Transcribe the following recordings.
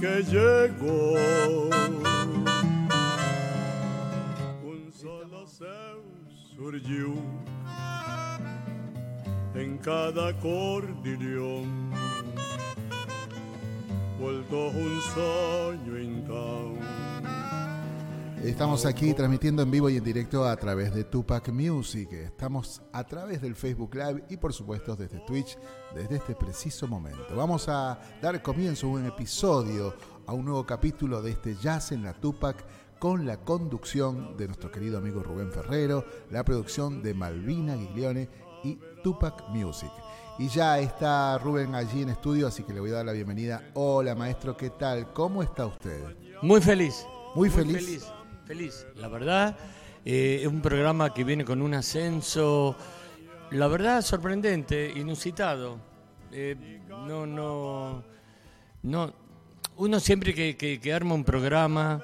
me llegó. Un solo seu surgió en cada cordillón, vuelto un sueño então. Estamos aquí transmitiendo en vivo y en directo a través de Tupac Music. Estamos a través del Facebook Live y por supuesto desde Twitch desde este preciso momento. Vamos a dar comienzo a un episodio, a un nuevo capítulo de este Jazz en la Tupac con la conducción de nuestro querido amigo Rubén Ferrero, la producción de Malvina Giglione y Tupac Music. Y ya está Rubén allí en estudio, así que le voy a dar la bienvenida. Hola maestro, ¿qué tal? ¿Cómo está usted? Muy feliz. Muy, feliz. feliz feliz. La verdad, eh, es un programa que viene con un ascenso, la verdad, sorprendente, inusitado. Eh, no, no, no. Uno siempre que, arma un programa,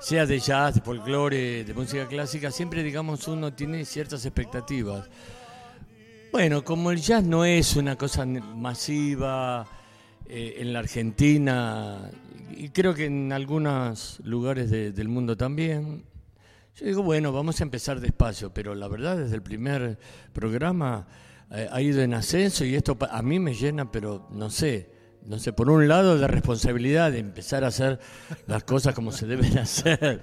sea de jazz, de folclore, de música clásica, siempre, digamos, uno tiene ciertas expectativas. Bueno, como el jazz no es una cosa masiva eh, en la Argentina, y creo que en algunos lugares del mundo también. Yo digo, bueno, vamos a empezar despacio, pero la verdad desde el primer programa eh, ha ido en ascenso y esto a mí me llena, pero no sé, no sé, por un lado de responsabilidad de empezar a hacer las cosas como se deben hacer.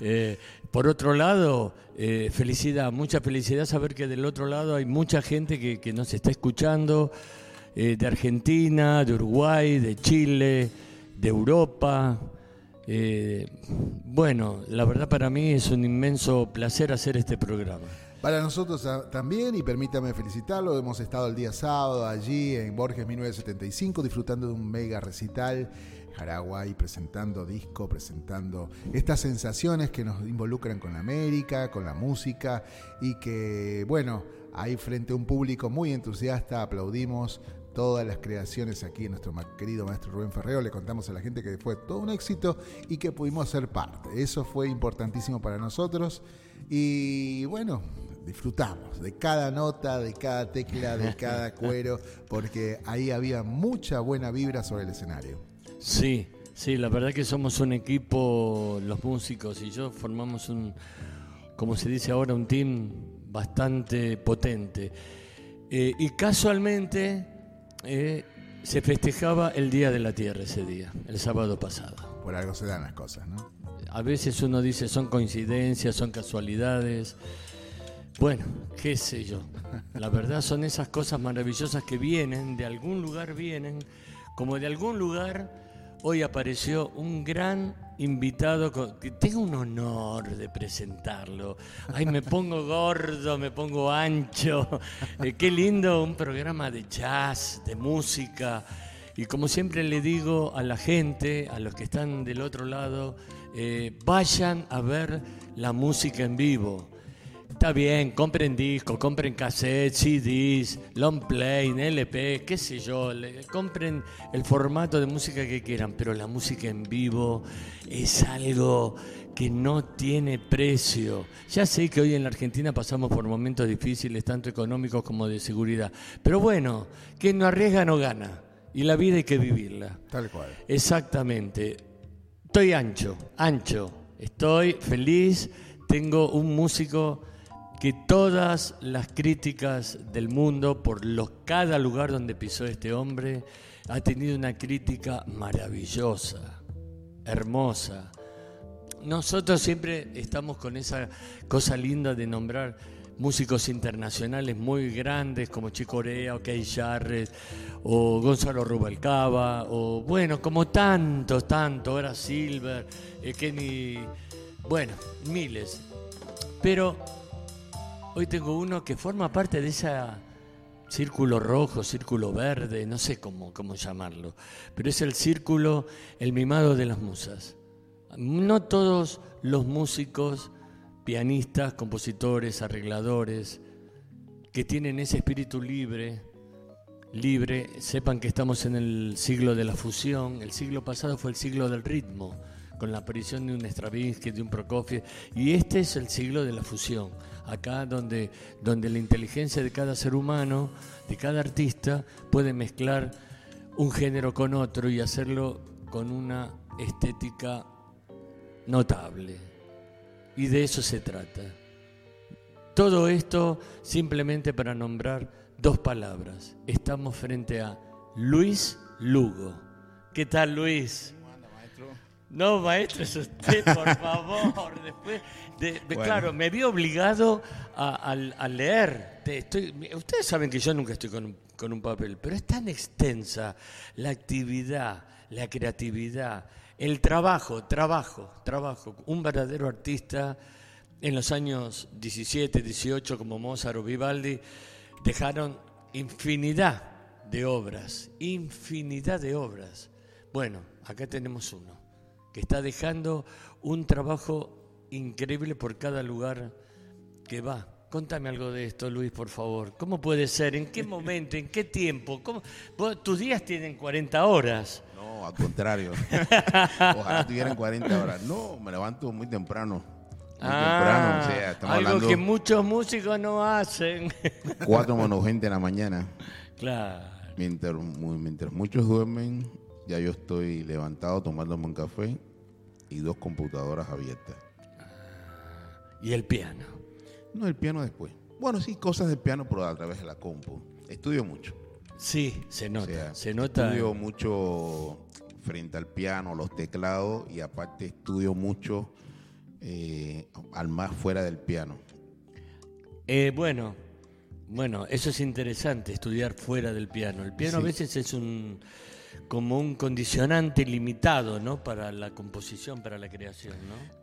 Eh, por otro lado, eh, felicidad, mucha felicidad saber que del otro lado hay mucha gente que, que nos está escuchando, de Argentina, de Uruguay, de Chile de Europa. Eh, bueno, la verdad para mí es un inmenso placer hacer este programa. Para nosotros también, y permítame felicitarlo, hemos estado el día sábado allí en Borges 1975 disfrutando de un mega recital, Paraguay presentando disco, presentando estas sensaciones que nos involucran con América, con la música y que, bueno, ahí frente a un público muy entusiasta aplaudimos todas las creaciones aquí en nuestro querido maestro Rubén Ferrero. Le contamos a la gente que fue todo un éxito y que pudimos ser parte. Eso fue importantísimo para nosotros. Y bueno, disfrutamos de cada nota, de cada tecla, de cada cuero, porque ahí había mucha buena vibra sobre el escenario. Sí, sí, la verdad que somos un equipo, los músicos y yo formamos un, como se dice ahora, un team bastante potente. Eh, y casualmente eh, se festejaba el Día de la Tierra ese día, el sábado pasado. Por algo se dan las cosas, ¿no? A veces uno dice son coincidencias, son casualidades. Bueno, qué sé yo. La verdad son esas cosas maravillosas que vienen, de algún lugar vienen, como de algún lugar hoy apareció un gran invitado, que tengo un honor de presentarlo. Ay, me pongo gordo, me pongo ancho. Eh, qué lindo un programa de jazz, de música. Y como siempre le digo a la gente, a los que están del otro lado, eh, vayan a ver la música en vivo. Está bien, compren discos, compren cassettes, CDs, long play, LP, qué sé yo, compren el formato de música que quieran, pero la música en vivo es algo que no tiene precio. Ya sé que hoy en la Argentina pasamos por momentos difíciles, tanto económicos como de seguridad, pero bueno, quien no arriesga no gana, y la vida hay que vivirla. Tal cual. Exactamente. Estoy ancho, ancho, estoy feliz, tengo un músico que todas las críticas del mundo por cada lugar donde pisó este hombre ha tenido una crítica maravillosa, hermosa. Nosotros siempre estamos con esa cosa linda de nombrar músicos internacionales muy grandes como Chico Corea o Kay Jarrett o Gonzalo Rubalcaba o bueno, como tantos, tantos, ahora Silver, eh, Kenny, bueno, miles. Pero Hoy tengo uno que forma parte de ese círculo rojo, círculo verde, no sé cómo, cómo llamarlo, pero es el círculo, el mimado de las musas. No todos los músicos, pianistas, compositores, arregladores, que tienen ese espíritu libre, libre, sepan que estamos en el siglo de la fusión, el siglo pasado fue el siglo del ritmo, con la aparición de un Stravinsky, de un Prokofiev, y este es el siglo de la fusión acá donde, donde la inteligencia de cada ser humano, de cada artista, puede mezclar un género con otro y hacerlo con una estética notable. Y de eso se trata. Todo esto simplemente para nombrar dos palabras. Estamos frente a Luis Lugo. ¿Qué tal, Luis? No, maestro, es usted, por favor. Después, de, de- claro, me vi obligado a, a- a leer. Te- estoy- ustedes saben que yo nunca estoy con con un papel, pero es tan extensa la actividad, la creatividad, el trabajo, trabajo, trabajo. Un verdadero artista en los años 17, 18, como Mozart o Vivaldi, dejaron infinidad de obras, infinidad de obras. Bueno, acá tenemos uno que está dejando un trabajo increíble por cada lugar que va. Contame algo de esto, Luis, por favor. ¿Cómo puede ser? ¿En qué momento? ¿En qué tiempo? ¿Cómo? Vos- tus días tienen 40 horas. No, al contrario. Ojalá tuvieran 40 horas. No, me levanto muy temprano. Muy temprano, o sea, estamos Ah, algo hablando que muchos músicos no hacen. cuatro menos 20 en la mañana. claro. Mientras, mientras muchos duermen, ya yo estoy levantado tomándome un café y dos computadoras abiertas. Y el piano. No, el piano después. Bueno, sí, cosas del piano, pero a través de la compu. Estudio mucho. Sí, se O nota. sea, se nota. Estudio mucho frente al piano, los teclados y aparte estudio mucho eh, al más fuera del piano. Eh, bueno, bueno, eso es interesante, estudiar fuera del piano. El piano a veces es un como un condicionante limitado, ¿no? Para la composición, para la creación, ¿no?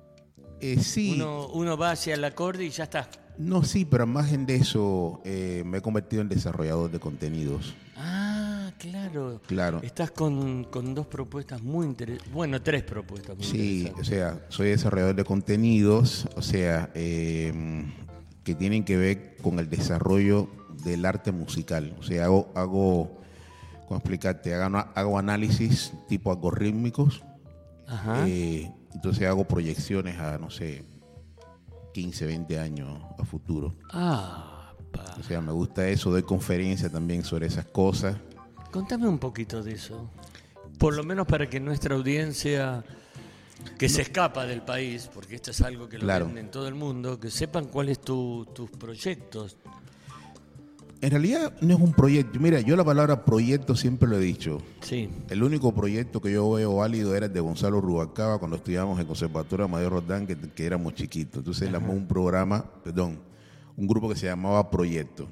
Eh, sí, Uno, uno va hacia el acorde y ya está. no, sí, pero más en de eso eh, me he convertido en desarrollador de contenidos. Ah, claro. Claro. Estás con, con dos propuestas muy interesantes. Bueno, tres propuestas muy Sí, o sea, soy desarrollador de contenidos, o sea, eh, que tienen que ver con el desarrollo del arte musical. O sea, hago, hago ¿cómo explicarte? Hago, hago análisis tipo algorítmicos, Ajá. eh, entonces hago proyecciones a, no sé, 15, 20 años a futuro. Ah, pa. O sea, me gusta eso, doy conferencias también sobre esas cosas. Contame un poquito de eso. Por lo menos para que nuestra audiencia que se escapa del país, porque esto es algo que lo Claro. ven en todo el mundo, que sepan cuáles tu, tus proyectos. En realidad no es un proyecto. Mira, yo la palabra proyecto siempre lo he dicho. Sí. El único proyecto que yo veo válido era el de Gonzalo Rubalcaba cuando estudiábamos en Conservatorio Mayor Rodán, que, que éramos chiquitos. Entonces él armó un programa, perdón, un grupo que se llamaba Proyecto.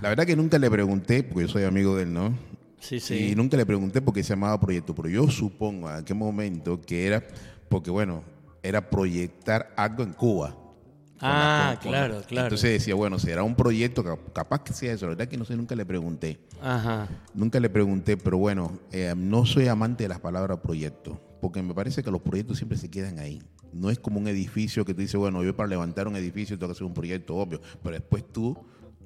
La verdad que nunca le pregunté, porque yo soy amigo de él, ¿no? Sí, sí. Y nunca le pregunté por qué se llamaba Proyecto, pero yo supongo a qué momento que era, porque bueno, era proyectar algo en Cuba. Ah, con- con claro, claro. Entonces decía, bueno, será un proyecto, cap- capaz que sea eso. La verdad que no sé, nunca le pregunté. Ajá. Nunca le pregunté, pero bueno, eh, no soy amante de las palabras proyecto, porque me parece que los proyectos siempre se quedan ahí. No es como un edificio que tú dices, bueno, yo para levantar un edificio tengo que hacer un proyecto obvio, pero después tú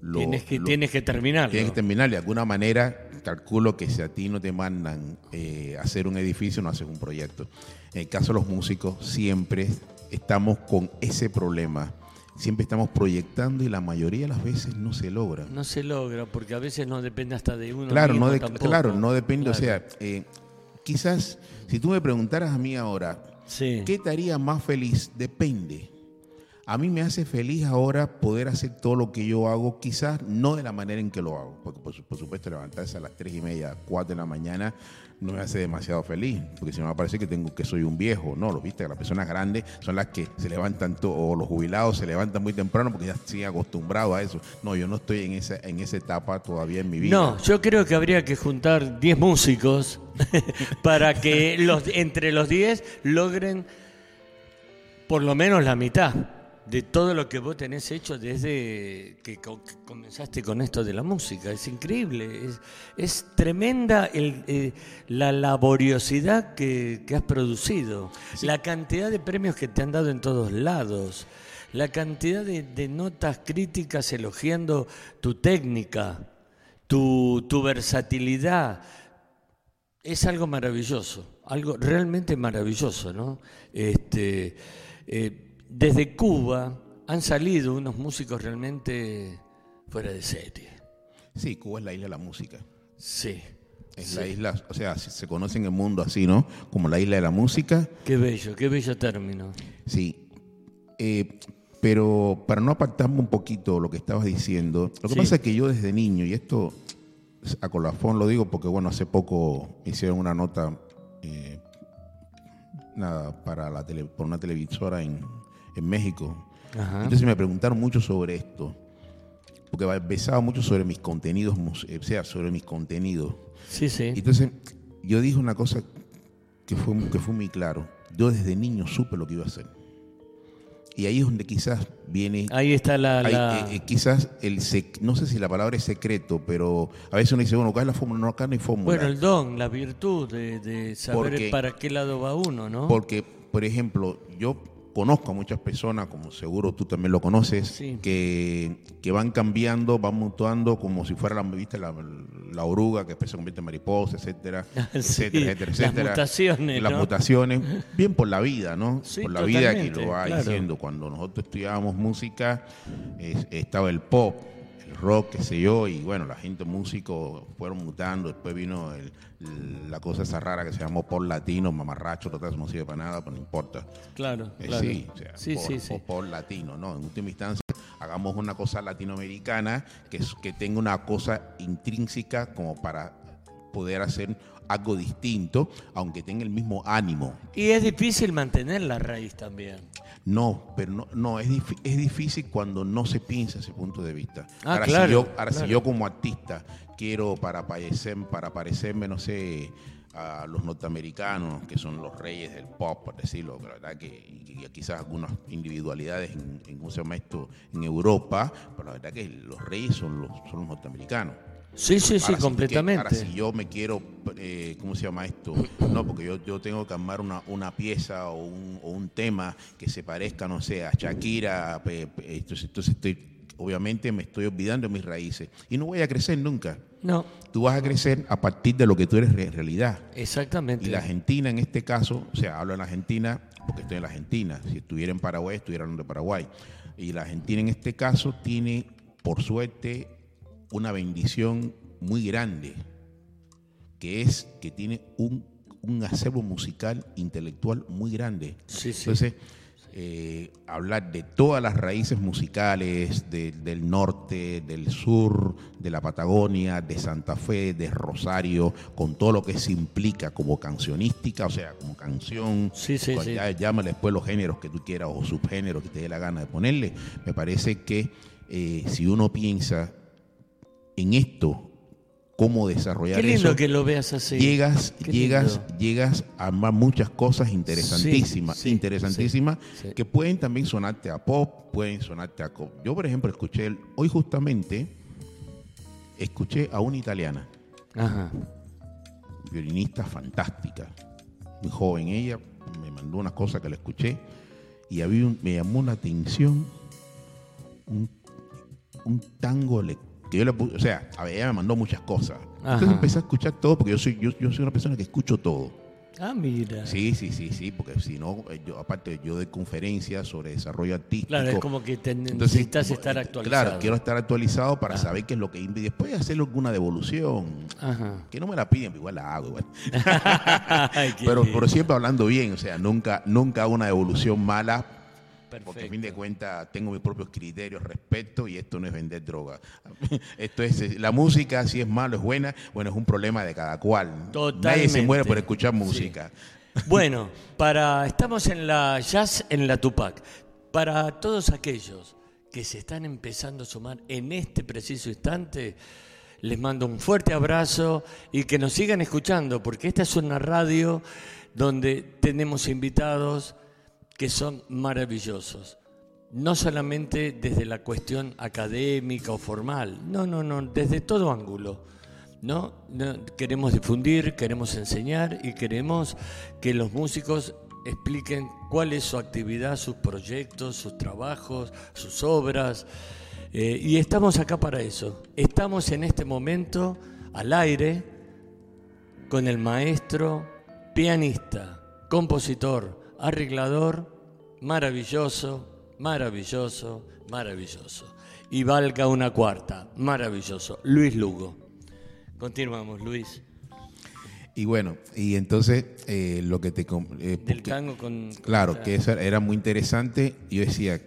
lo tienes, que, lo- tienes que terminarlo. tienes que terminar. De alguna manera, calculo que si a ti no te mandan eh, hacer un edificio, no haces un proyecto. En el caso de los músicos, siempre estamos con ese problema. Siempre estamos proyectando y la mayoría de las veces no se logra. No se logra, porque a veces no depende hasta de uno Claro, mismo no de- tampoco. claro, no depende. O sea, eh, quizás si tú me preguntaras a mí ahora, Sí. ¿qué te haría más feliz? Depende. A mí me hace feliz ahora poder hacer todo lo que yo hago, quizás no de la manera en que lo hago, porque por, por supuesto levantarse a las 3 y media, 4 de la mañana no me hace demasiado feliz, porque si no me parece que tengo que soy un viejo, no, lo viste, las personas grandes son las que se levantan, o los jubilados se levantan muy temprano porque ya siguen acostumbrados a eso. No, yo no estoy en esa, en esa etapa todavía en mi vida. No, yo creo que habría que juntar 10 músicos para que los, entre los 10 logren por lo menos la mitad de todo lo que vos tenés hecho desde que, co- que comenzaste con esto de la música. Es increíble, es, es tremenda el, eh, la laboriosidad que, que has producido, la cantidad de premios que te han dado en todos lados, la cantidad de, de notas críticas elogiando tu técnica, tu, tu versatilidad. Es algo maravilloso, algo realmente maravilloso, ¿no? Este, eh, desde Cuba han salido unos músicos realmente fuera de serie. Sí, Cuba es la isla de la música. Sí. Es la isla, o sea, se conoce en el mundo así, ¿no? Como la isla de la música. Qué bello, qué bello término. Sí. Eh, pero para no apartarme un poquito lo que estabas diciendo, lo que Sí. pasa es que yo desde niño, y esto a colafón lo digo porque, bueno, hace poco hicieron una nota eh, nada, para la tele- por una televisora en, en México. Ajá. Entonces me preguntaron mucho sobre esto, porque pesaba mucho sobre mis contenidos, eh, o sea, sobre mis contenidos. Sí, sí. Entonces, yo dije una cosa que fue, que fue muy claro. Yo desde niño supe lo que iba a hacer. Y ahí es donde quizás viene... Ahí está la... eh, eh, quizás el... sec- no sé si la palabra es secreto, pero a veces uno dice, bueno, ¿cuál es la fórmula? No, acá no hay fórmula. Bueno, el don, la virtud de, de saber Porque- para qué lado va uno, ¿no? Porque, por ejemplo, yo conozco a muchas personas, como seguro tú también lo conoces, Sí. que, que van cambiando, van mutuando como si fuera la, ¿viste? la, la oruga que después se convierte en mariposa, etcétera, Sí, etcétera, etcétera, las etcétera. mutaciones, Las ¿no? mutaciones, bien por la vida, ¿no? Sí, por la vida que lo va claro. diciendo. Cuando nosotros estudiábamos música, es- estaba el pop, rock, qué sé yo, y bueno, la gente músico fueron mutando, después vino el- la cosa esa rara que se llamó pop latino, mamarracho, total, no sirve para nada, pero no importa. Claro, Eh, claro. Sí, o sea, sí, por, sí, sí. por- por latino, ¿no? En última instancia, hagamos una cosa latinoamericana que, que tenga una cosa intrínseca como para poder hacer algo distinto, aunque tenga el mismo ánimo. Y es difícil mantener la raíz también. No, pero no, no es, es difícil cuando no se piensa ese punto de vista. Ah, ahora, claro, si yo, ahora claro. si yo como artista quiero para parecer, para parecerme, no sé, a los norteamericanos, que son los reyes del pop, por decirlo, pero la verdad que y- y quizás algunas individualidades en, en, ¿cómo se llama esto? en Europa, pero la verdad que los reyes son los, son los norteamericanos. Sí, sí, sí, si completamente. ahora, si yo me quiero, eh, ¿cómo se llama esto? No, porque yo, yo tengo que armar una, una pieza o un, o un tema que se parezca, no sé, a Shakira. pe- pe- Entonces, entonces estoy, obviamente me estoy olvidando de mis raíces. Y no voy a crecer nunca. No, Tú vas a crecer a partir de lo que tú eres en realidad. exactamente. Y la Argentina en este caso, o sea, hablo en la Argentina porque estoy en la Argentina. Si estuviera en Paraguay, estuviera hablando de Paraguay. Y la Argentina en este caso tiene, por suerte, una bendición muy grande, que es que tiene un, un acervo musical intelectual muy grande. Sí, sí. Entonces, eh, hablar de todas las raíces musicales de- del norte, del sur, de la Patagonia, de Santa Fe, de Rosario, con todo lo que se implica como cancionística, o sea, como canción, Sí, sí, con- sí. ya- llámale después los géneros que tú quieras o subgéneros que te dé la gana de ponerle, me parece que eh, si uno piensa en esto, cómo desarrollar Qué lindo eso, que lo veas así. llegas, Qué llegas, lindo. llegas a muchas cosas interesantísimas, Sí, sí, interesantísimas, sí, que pueden también sonarte a pop, pueden sonarte a... co- Yo, por ejemplo, escuché, el- hoy justamente, escuché a una italiana, Ajá. violinista fantástica, muy joven ella, me mandó unas cosas que la escuché y había un- me llamó la atención un, un tango le- que yo le puse, o sea, a ver, ella me mandó muchas cosas. Entonces empecé a escuchar todo porque yo soy, yo, yo soy una persona que escucho todo. Ah, mira. Sí, sí, sí, sí, porque si no, eh, yo, aparte yo doy conferencias sobre desarrollo artístico. Claro, es como que te Entonces, necesitas estar actualizado. Claro, quiero estar actualizado para Ah. saber qué es lo que... Y después hacer alguna devolución. Ajá. Que no me la piden, pero igual la hago. Igual. Ay, pero, lindo. pero siempre hablando bien, o sea, nunca, nunca hago una devolución mala, porque a fin de cuentas tengo mis propios criterios respecto y esto no es vender droga. Esto es, eh, la música, si es malo, es buena, bueno, es un problema de cada cual. Nadie se muere por escuchar música. Bueno, para estamos en la jazz en la Tupac. Para todos aquellos que se están empezando a sumar en este preciso instante, les mando un fuerte abrazo y que nos sigan escuchando, porque esta es una radio donde tenemos invitados que son maravillosos. No solamente desde la cuestión académica o formal, no, no, no, desde todo ángulo. ¿no? No, Queremos difundir, queremos enseñar y queremos que los músicos expliquen cuál es su actividad, sus proyectos, sus trabajos, sus obras. Eh, y estamos acá para eso. Estamos en este momento al aire con el maestro, pianista, compositor, arreglador, maravilloso, maravilloso, maravilloso. Y valga una cuarta, maravilloso, Luis Lugo. Continuamos, Luis. Y bueno, y entonces eh, lo que te... eh, Del tango con... Claro, que eso era muy interesante. Yo decía,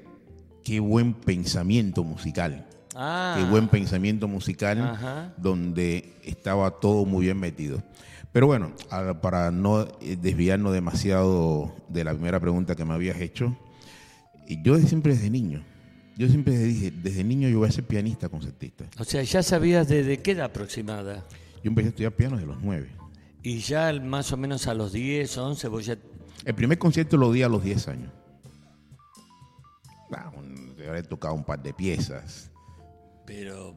qué buen pensamiento musical. Ah, Qué buen pensamiento musical Ajá. donde estaba todo muy bien metido. Pero bueno, para no eh, desviarnos demasiado de la primera pregunta que me habías hecho, yo siempre desde niño, yo siempre dije, desde niño yo voy a ser pianista concertista. O sea, ya sabías desde qué edad aproximada. Yo empecé a estudiar piano desde los nueve. Y ya más o menos a los 10, 11, vos ya... El primer concierto lo di a los 10 años. Ah, un- Habré tocado un par de piezas. Pero,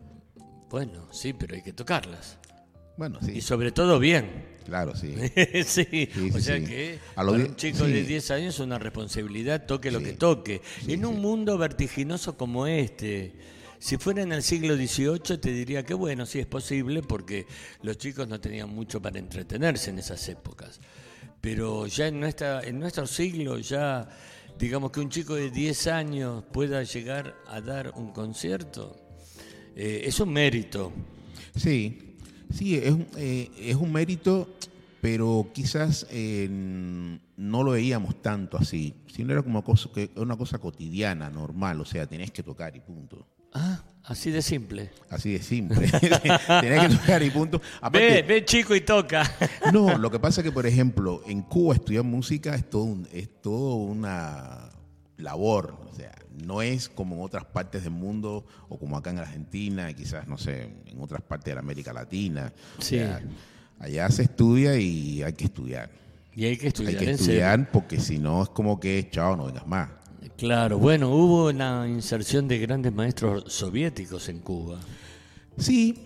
bueno, sí, pero hay que tocarlas. Bueno, Y sí, sobre todo bien. claro, sí. sí, Sí, o sí, sea sí. que A para un chico de sí. 10 años es una responsabilidad, toque lo que toque. En un mundo vertiginoso como este, si fuera en el siglo XVIII te diría que bueno, sí es posible porque los chicos no tenían mucho para entretenerse en esas épocas. Pero ya en, nuestra, en nuestro siglo, ya digamos que un chico de 10 años pueda llegar a dar un concierto, eh, es un mérito. Sí, sí, es, un- eh, es un mérito, pero quizás eh, no lo veíamos tanto así, sino era como cosa, que, una cosa cotidiana, normal, o sea, tenías que tocar y punto. Ah, así de simple. Así de simple. tenías que tocar y punto. Aparte, Ve, ve chico y toca. No, lo que pasa es que, por ejemplo, en Cuba estudiar música es todo, un- es todo una labor. O sea, no es como en otras partes del mundo o como acá en Argentina, quizás, no sé, en otras partes de la América Latina. O Sí. sea, allá se estudia y hay que estudiar. Y hay que estudiar hay que serio. estudiar porque si no es como que, chao, no vengas más. Claro, bueno, hubo una inserción de grandes maestros soviéticos en Cuba. Sí,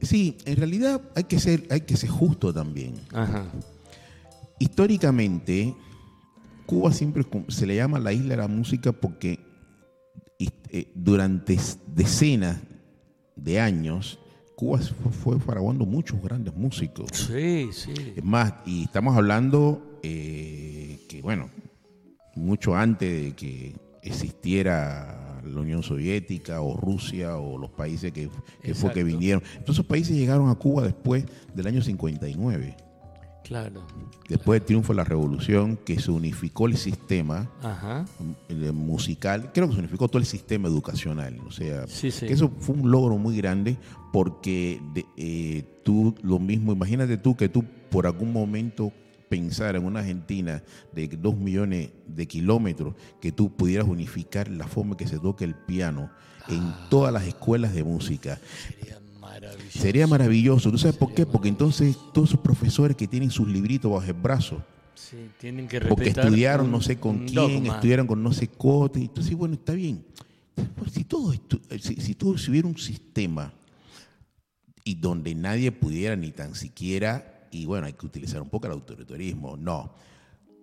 sí, en realidad hay que ser, hay que ser justo también. Ajá. Históricamente, Cuba siempre se le llama la isla de la música porque eh, durante decenas de años, Cuba fue, fraguando muchos grandes músicos. Sí, sí. Es más, y estamos hablando eh, que, bueno, mucho antes de que existiera la Unión Soviética o Rusia o los países que, que fue que vinieron. Todos esos países llegaron a Cuba después del año 59 Claro. después del triunfo de la revolución, que se unificó el sistema Ajá. el musical, creo que se unificó todo el sistema educacional, o sea, Sí, sí. que eso fue un logro muy grande porque de- eh, tú lo mismo, imagínate tú que tú por algún momento pensar en una Argentina de dos millones de kilómetros, que tú pudieras unificar la forma que se toque el piano en Ah. todas las escuelas de música. Sería maravilloso. Sería maravilloso. ¿Tú sabes por qué? Porque entonces todos esos profesores que tienen sus libritos bajo el brazo, Sí, tienen que porque estudiaron un- no sé con quién, dogma. estudiaron con no sé cote. Entonces, bueno, está bien. Pues, si todo estu- si, si todo si hubiera un sistema y donde nadie pudiera ni tan siquiera, y bueno, hay que utilizar un poco el autoritarismo, no.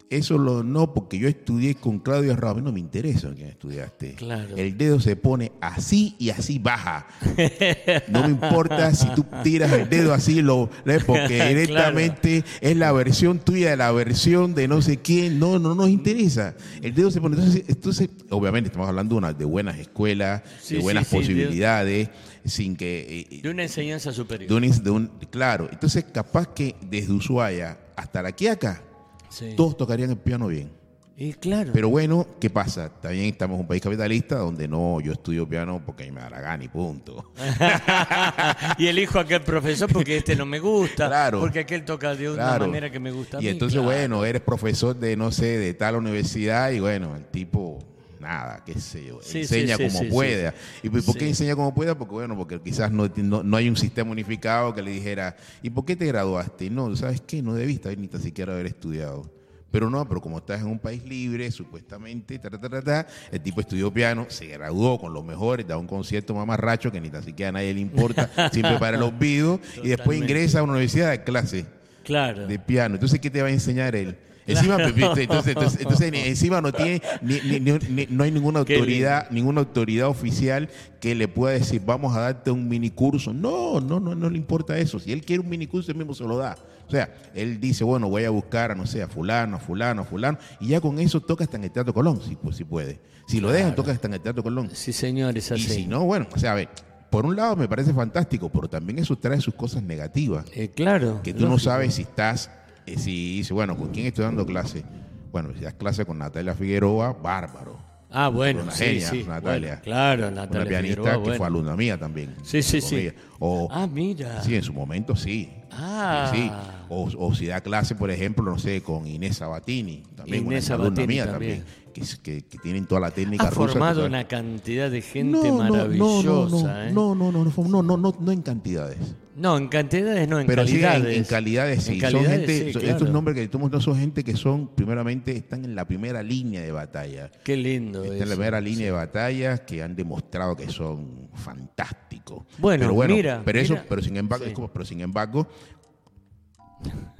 Eso lo no, porque yo estudié con Claudio mí no me interesa quién estudiaste. Claro. El dedo se pone así y así baja. No me importa si tú tiras el dedo así, lo, porque directamente es la versión tuya de la versión de no sé quién. No, no nos interesa. El dedo se pone. Entonces, entonces obviamente, estamos hablando de, una- de buenas escuelas, Sí, de buenas sí, posibilidades, sin que. eh, De una enseñanza superior. de un- de un- claro, entonces capaz que desde Ushuaia hasta la Quiaca, Sí. todos tocarían el piano bien. Y claro. Pero bueno, ¿qué pasa? También estamos en un país capitalista donde no, yo estudio piano porque a mí me da la gana y punto. y elijo a aquel profesor porque este no me gusta. Claro. Porque aquel toca de una Claro. manera que me gusta a Y entonces, claro. bueno, eres profesor de, no sé, de tal universidad y bueno, el tipo, nada, qué sé yo, Sí, enseña sí, como sí, pueda. ¿Y por qué enseña como pueda? Porque bueno, porque quizás no, no, no hay un sistema unificado que le dijera, ¿y por qué te graduaste? No, ¿sabes qué? No debiste ni tan siquiera haber estudiado. Pero no, pero como estás en un país libre, supuestamente, ta, ta, ta, el tipo estudió piano, se graduó con los mejores, da un concierto mamarracho que ni tan siquiera a nadie le importa, siempre para el olvido, y después ingresa a una universidad de clase Claro. de piano. Entonces, ¿qué te va a enseñar él? Encima, entonces, entonces, encima no tiene, ni- ni- ni- no hay ninguna autoridad, ninguna autoridad oficial que le pueda decir, vamos a darte un mini curso. No, no, no, no le importa eso. Si él quiere un mini curso, él mismo se lo da. O sea, él dice, bueno, voy a buscar a, no sé, a fulano, a fulano, a fulano, y ya con eso toca hasta en el Teatro Colón, si, pues, si puede. Si lo dejan, toca hasta en el Teatro Colón. Sí, señor, es Y así. si no, bueno, o sea, a ver, por un lado me parece fantástico, pero también eso trae sus cosas negativas. Eh, claro. Que tú no sabes si estás, si dices, bueno, ¿con quién estoy dando clase? Bueno, si das clase con Natalia Figueroa, bárbaro. Ah, bueno, Una sí, genia, sí. Natalia. Bueno, claro, Una Natalia pianista Figueroa, que bueno. fue alumna mía también. Sí, sí, sí. ella. O, Ah, mira. Sí, en su momento sí. Ah. Sí. O, o si da clase, por ejemplo, no sé, con Inés Sabatini, también Inés una alumna Sabatini mía también. también, que, que, que tienen toda la técnica Ha rusa. formado una cantidad de gente maravillosa. ¿eh? no, no, no, no, no, no, no, no en cantidades. No, en cantidades no, en Pero sí calidades. en, en calidades sí. En son calidades, gente, sí, son- claro. estos nombres que estamos no son gente que son, primeramente, están en la primera línea de batalla. Qué lindo Están en la eso. primera línea de batalla que han demostrado que son fantásticos. Bueno, pero mira, pero eso, mira. pero sin embargo, Sí. es como- pero sin embargo,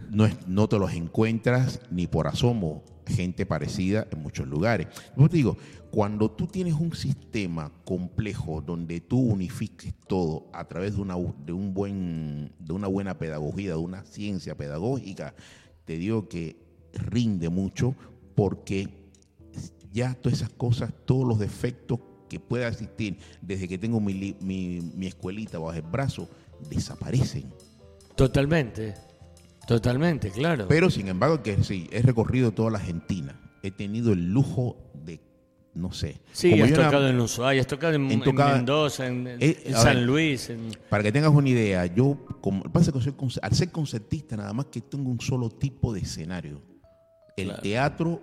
no, es- no te los encuentras ni por asomo gente parecida en muchos lugares. Yo te digo, cuando tú tienes un sistema complejo donde tú unifiques todo a través de una, de un buen, de una buena pedagogía, de una ciencia pedagógica, te digo que rinde mucho porque ya todas esas cosas, todos los defectos que pueda existir desde que tengo mi, mi, mi escuelita bajo el brazo, desaparecen. Totalmente. Totalmente, claro. Pero sin embargo, que sí, he recorrido toda la Argentina. He tenido el lujo de, no sé. sí, como has era- tocado en Ushuaia, has tocado en, en en Mendoza, en, en Eh, San ver. Luis. Para que tengas una idea, yo, como, pasa que soy al ser concertista, nada más que tengo un solo tipo de escenario: el Claro. teatro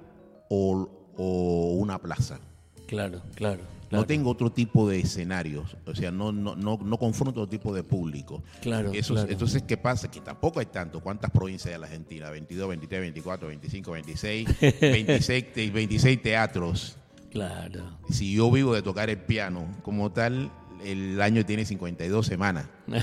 o, o una plaza. Claro, claro. No tengo otro tipo de escenarios, o sea, no, no, no, no confronto otro tipo de público. Claro, Eso, claro. Entonces, ¿qué pasa? Que tampoco hay tanto. ¿Cuántas provincias hay en la Argentina? 22, 23, 24, 25, 26, 26, te- 26 teatros. Claro. Si yo vivo de tocar el piano como tal, el año tiene 52 semanas.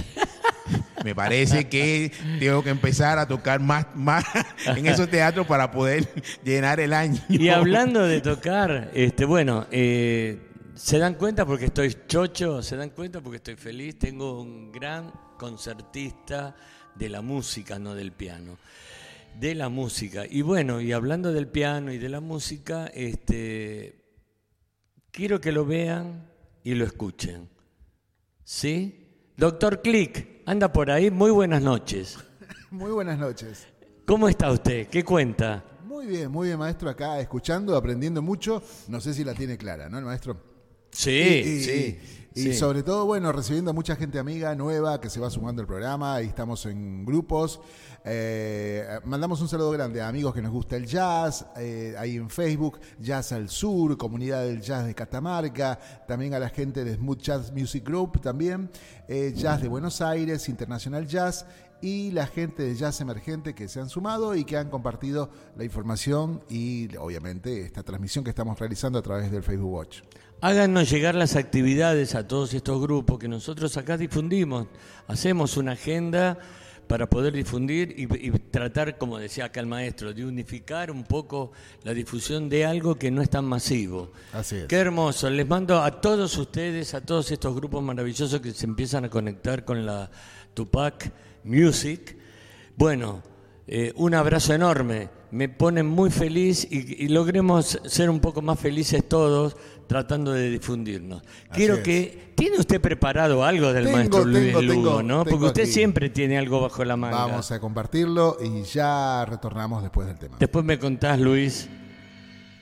Me parece que tengo que empezar a tocar más, más en esos teatros para poder llenar el año. Y hablando de tocar, este, bueno, eh, se dan cuenta porque estoy chocho, se dan cuenta porque estoy feliz. Tengo un gran concertista de la música, no del piano. De la música. Y bueno, y hablando del piano y de la música, este, quiero que lo vean y lo escuchen. ¿Sí? Doctor Click, anda por ahí. Muy buenas noches. Muy buenas noches. ¿Cómo está usted? ¿Qué cuenta? Muy bien, muy bien, maestro, acá escuchando, aprendiendo mucho. No sé si la tiene clara, ¿no, el maestro? Sí, Y- y- sí. Y sobre todo, bueno, recibiendo a mucha gente amiga nueva que se va sumando al programa y estamos en grupos. Eh, mandamos un saludo grande a amigos que nos gusta el jazz, eh, ahí en Facebook, Jazz al Sur, Comunidad del Jazz de Catamarca, también a la gente de Smooth Jazz Music Group también, eh, Jazz de Buenos Aires, Internacional Jazz y la gente de Jazz Emergente que se han sumado y que han compartido la información y obviamente esta transmisión que estamos realizando a través del Facebook Watch. Háganos llegar las actividades a todos estos grupos que nosotros acá difundimos. Hacemos una agenda para poder difundir y, y tratar, como decía acá el maestro, de unificar un poco la difusión de algo que no es tan masivo. Así es. Qué hermoso. Les mando a todos ustedes, a todos estos grupos maravillosos que se empiezan a conectar con la Tupac Music. Bueno, eh, un abrazo enorme. Me ponen muy feliz y, y logremos ser un poco más felices todos tratando de difundirnos. Quiero es. que... ¿Tiene usted preparado algo del Tengo, maestro Luis tengo, Lugo, tengo, no? Porque usted aquí. siempre tiene algo bajo la manga. Vamos a compartirlo y ya retornamos después del tema. Después me contás, Luis,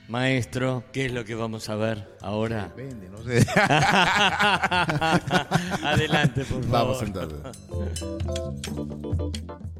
maestro, qué es lo que vamos a ver ahora. Depende, no sé. Adelante, por favor. Vamos entonces.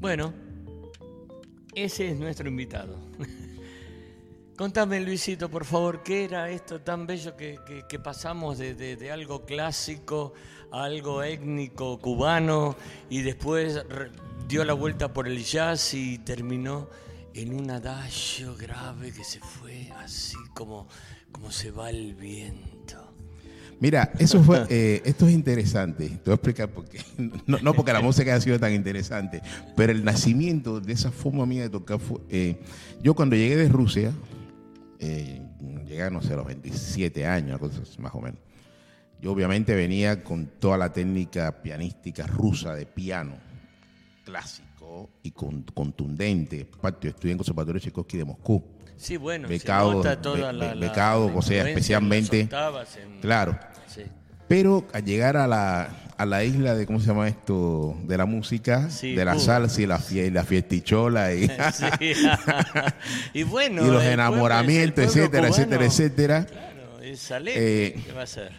Bueno, ese es nuestro invitado. Contame, Luisito, por favor, ¿qué era esto tan bello que, que- pasamos de, de- de algo clásico a algo étnico cubano y después dio la vuelta por el jazz y terminó en un adagio grave que se fue así como, como se va el viento? Mira, eso fue, eh, esto es interesante. Te voy a explicar por qué. No, no porque la música haya sido tan interesante, pero el nacimiento de esa forma mía de tocar fue. eh, yo cuando llegué de Rusia, eh, llegué, no sé, a los 27 años, más o menos. Yo obviamente venía con toda la técnica pianística rusa de piano, clásico y con- contundente. Yo estudié en Conservatorio Tchaikovsky de Moscú. Sí, bueno, Becado, se toda be- la, la- becado, la o sea, especialmente- en- Claro. Sí. Pero al llegar a la, a la isla de, ¿cómo se llama esto? De la música, Sí, de la Cuba. salsa y la, fie- y la fiestichola y, Sí. y bueno, y los enamoramientos, pueblo etcétera, etcétera, cubano, etcétera. Claro, es alegre. Eh, ¿Qué va a ser?